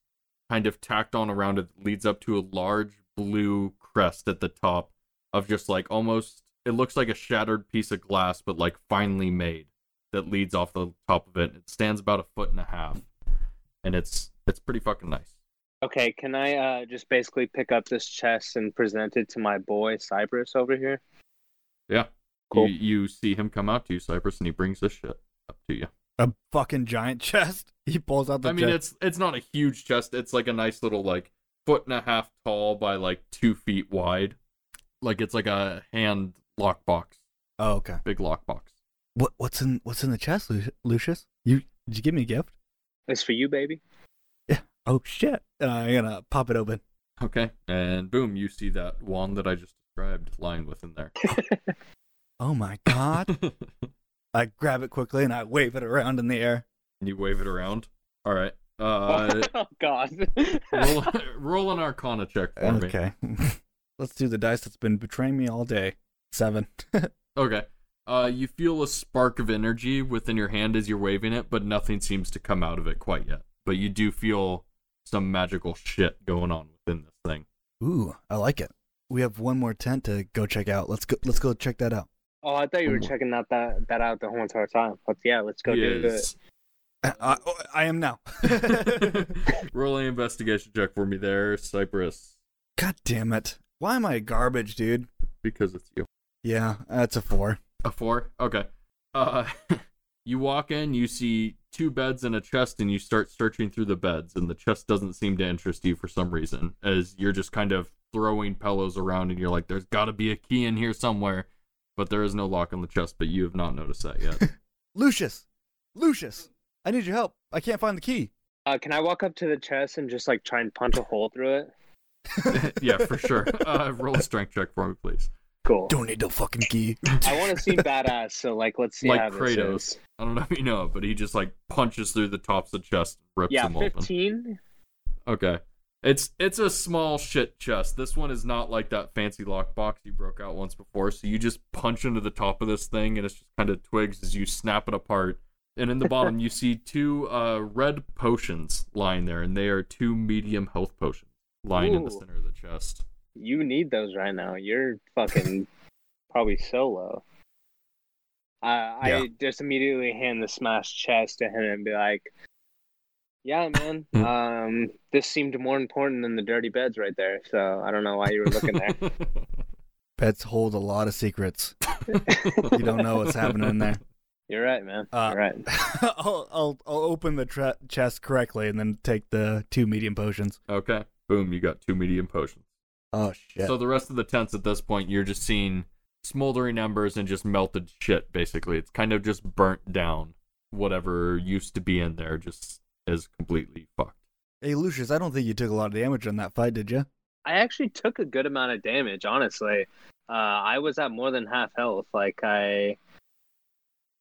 kind of tacked on around it, leads up to a large blue crest at the top of just like almost it looks like a shattered piece of glass, but like finely made that leads off the top of it. It stands about a foot and a half, and it's it's pretty fucking nice. Okay, can I uh, just basically pick up this chest and present it to my boy Cypress over here? Yeah. Cool. You, you see him come out to you, Cypress, and he brings this shit up to you. A fucking giant *laughs* chest. He pulls out the I mean, chest. it's it's not a huge chest. It's like a nice little like foot and a half tall by like two feet wide. Like it's like a hand lockbox, Oh, okay. big lockbox. What what's in what's in the chest, Lu- Lucius? You did you give me a gift? It's for you, baby. Oh shit! Uh, I'm gonna pop it open. Okay, and boom, you see that wand that I just described lying within there. *laughs* Oh my god! *laughs* I grab it quickly and I wave it around in the air. you wave it around. All right. *laughs* Uh, oh God. roll, roll an Arcana check for me. Okay. Let's do the dice that's been betraying me all day. Seven. Okay. Uh, you feel a spark of energy within your hand as you're waving it, but nothing seems to come out of it quite yet. But you do feel some magical shit going on within this thing. Ooh, I like it. We have one more tent to go check out. Let's go. Let's go check that out. oh, I thought you were Oh. checking out that that out the whole entire time. But yeah, let's go do it. Yes. I, I am now. *laughs* *laughs* Roll an investigation check for me there, Cypress, God damn it! Why am I garbage, dude? because it's you. Yeah, that's a four. A four? Okay. Uh, *laughs* you walk in, you see two beds and a chest, and you start searching through the beds, and the chest doesn't seem to interest you for some reason, as you're just kind of throwing pillows around, and you're like, there's got to be a key in here somewhere, but there is no lock on the chest, but you have not noticed that yet. *laughs* Lucius, Lucius, I need your help. I can't find the key. Uh, can I walk up to the chest and just like try and punch a hole through it? *laughs* yeah, for sure. *laughs* Uh, roll a strength check for me, please. Cool. Don't need no fucking key. I want to seem *laughs* badass, so like let's see Like how this Kratos. is. I don't know if you know, but he just like punches through the tops of the chest, rips Yeah, them open. fifteen. Okay. It's it's a small shit chest. This one is not like that fancy lockbox you broke out once before. So you just punch into the top of this thing, and it's just kind of twigs as you snap it apart. And in the bottom, *laughs* you see two uh, red potions lying there, and they are two medium health potions lying in the Ooh. center of the chest. You need those right now. You're fucking *laughs* probably so low. Uh, Yeah. I just immediately hand the smashed chest to him and be like, "Yeah, man. Hmm. um, this seemed more important than the dirty beds right there. So I don't know why you were looking there." *laughs* Pets hold a lot of secrets. You don't know what's happening in there. *laughs* You're right, man. Uh, You're right. I'll, I'll I'll open the tre- chest correctly and then take the two medium potions. okay. Boom, you got two medium potions. Oh shit! So the rest of the tents at this point, you're just seeing smoldering embers and just melted shit. Basically, it's kind of just burnt down. Whatever used to be in there just is completely fucked. hey Lucius, I don't think you took a lot of damage on that fight, did you? I actually took a good amount of damage. Honestly, uh, I was at more than half health. Like I,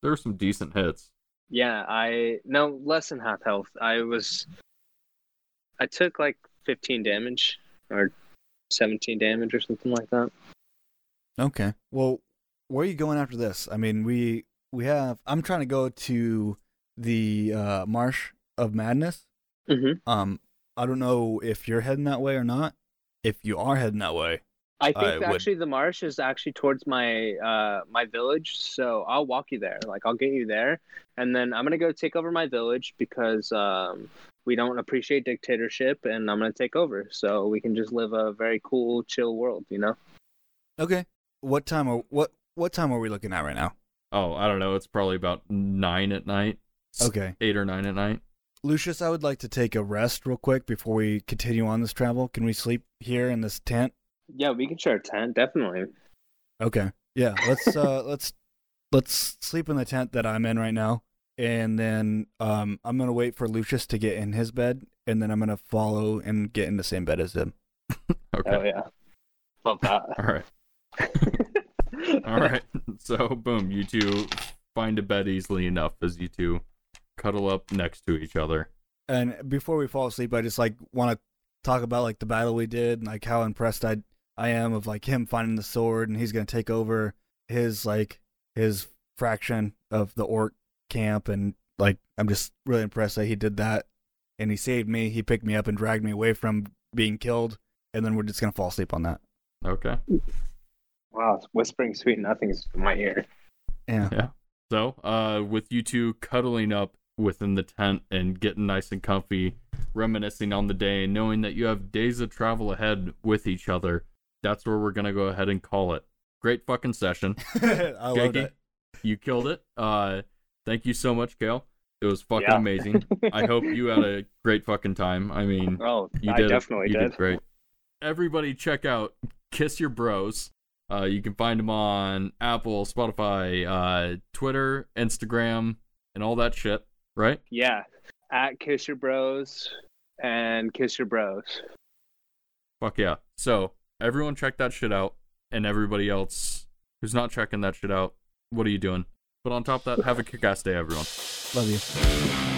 There were some decent hits. yeah, I no less than half health. I was, I took like 15 damage or 17 damage or something like that. Okay. Well, where are you going after this? I mean, we we have. I'm trying to go to the uh, Marsh of Madness. Mm-hmm. Um, I don't know if you're heading that way or not. If you are heading that way, I think I would- actually the marsh is actually towards my uh my village, so I'll walk you there. Like I'll get you there, and then I'm gonna go take over my village because um we don't appreciate dictatorship, and I'm gonna take over so we can just live a very cool, chill world. You know? okay. What time are what what time are we looking at right now? Oh, I don't know. It's probably about nine at night. Okay. Eight or nine at night. Lucius, I would like to take a rest real quick before we continue on this travel. Can we sleep here in this tent? Yeah, we can share a tent, definitely. Okay. Yeah, let's uh *laughs* let's let's sleep in the tent that I'm in right now. And then um I'm gonna wait for Lucius to get in his bed and then I'm gonna follow and get in the same bed as him. *laughs* Okay. Oh yeah, love that. *laughs* All right. *laughs* All right. So, boom, you two find a bed easily enough as you two cuddle up next to each other. And before we fall asleep, I just like wanna talk about like the battle we did and like how impressed I I am of like him finding the sword and he's gonna take over his like his fraction of the orc camp and like I'm just really impressed that he did that and he saved me. He picked me up and dragged me away from being killed and then we're just gonna fall asleep on that. Okay. Wow, it's whispering sweet nothings in my ear. Yeah. Yeah. So, uh, with you two cuddling up within the tent and getting nice and comfy, reminiscing on the day, and knowing that you have days of travel ahead with each other, that's where we're gonna go ahead and call it. Great fucking session. *laughs* I love Jakey, that. you killed it. Uh, thank you so much, Kale. It was fucking Yeah. amazing. I hope you had a *laughs* great fucking time. I mean, Oh, you I did. definitely you did. did great. Everybody, check out Kiss Your Bros. Uh, you can find them on Apple, Spotify, uh, Twitter, Instagram, and all that shit. Right? Yeah, at Kiss Your Bros and Kiss Your Bros. Fuck yeah. So everyone, check that shit out, and everybody else who's not checking that shit out, what are you doing? But on top of that, have a kick-ass day, everyone. Love you.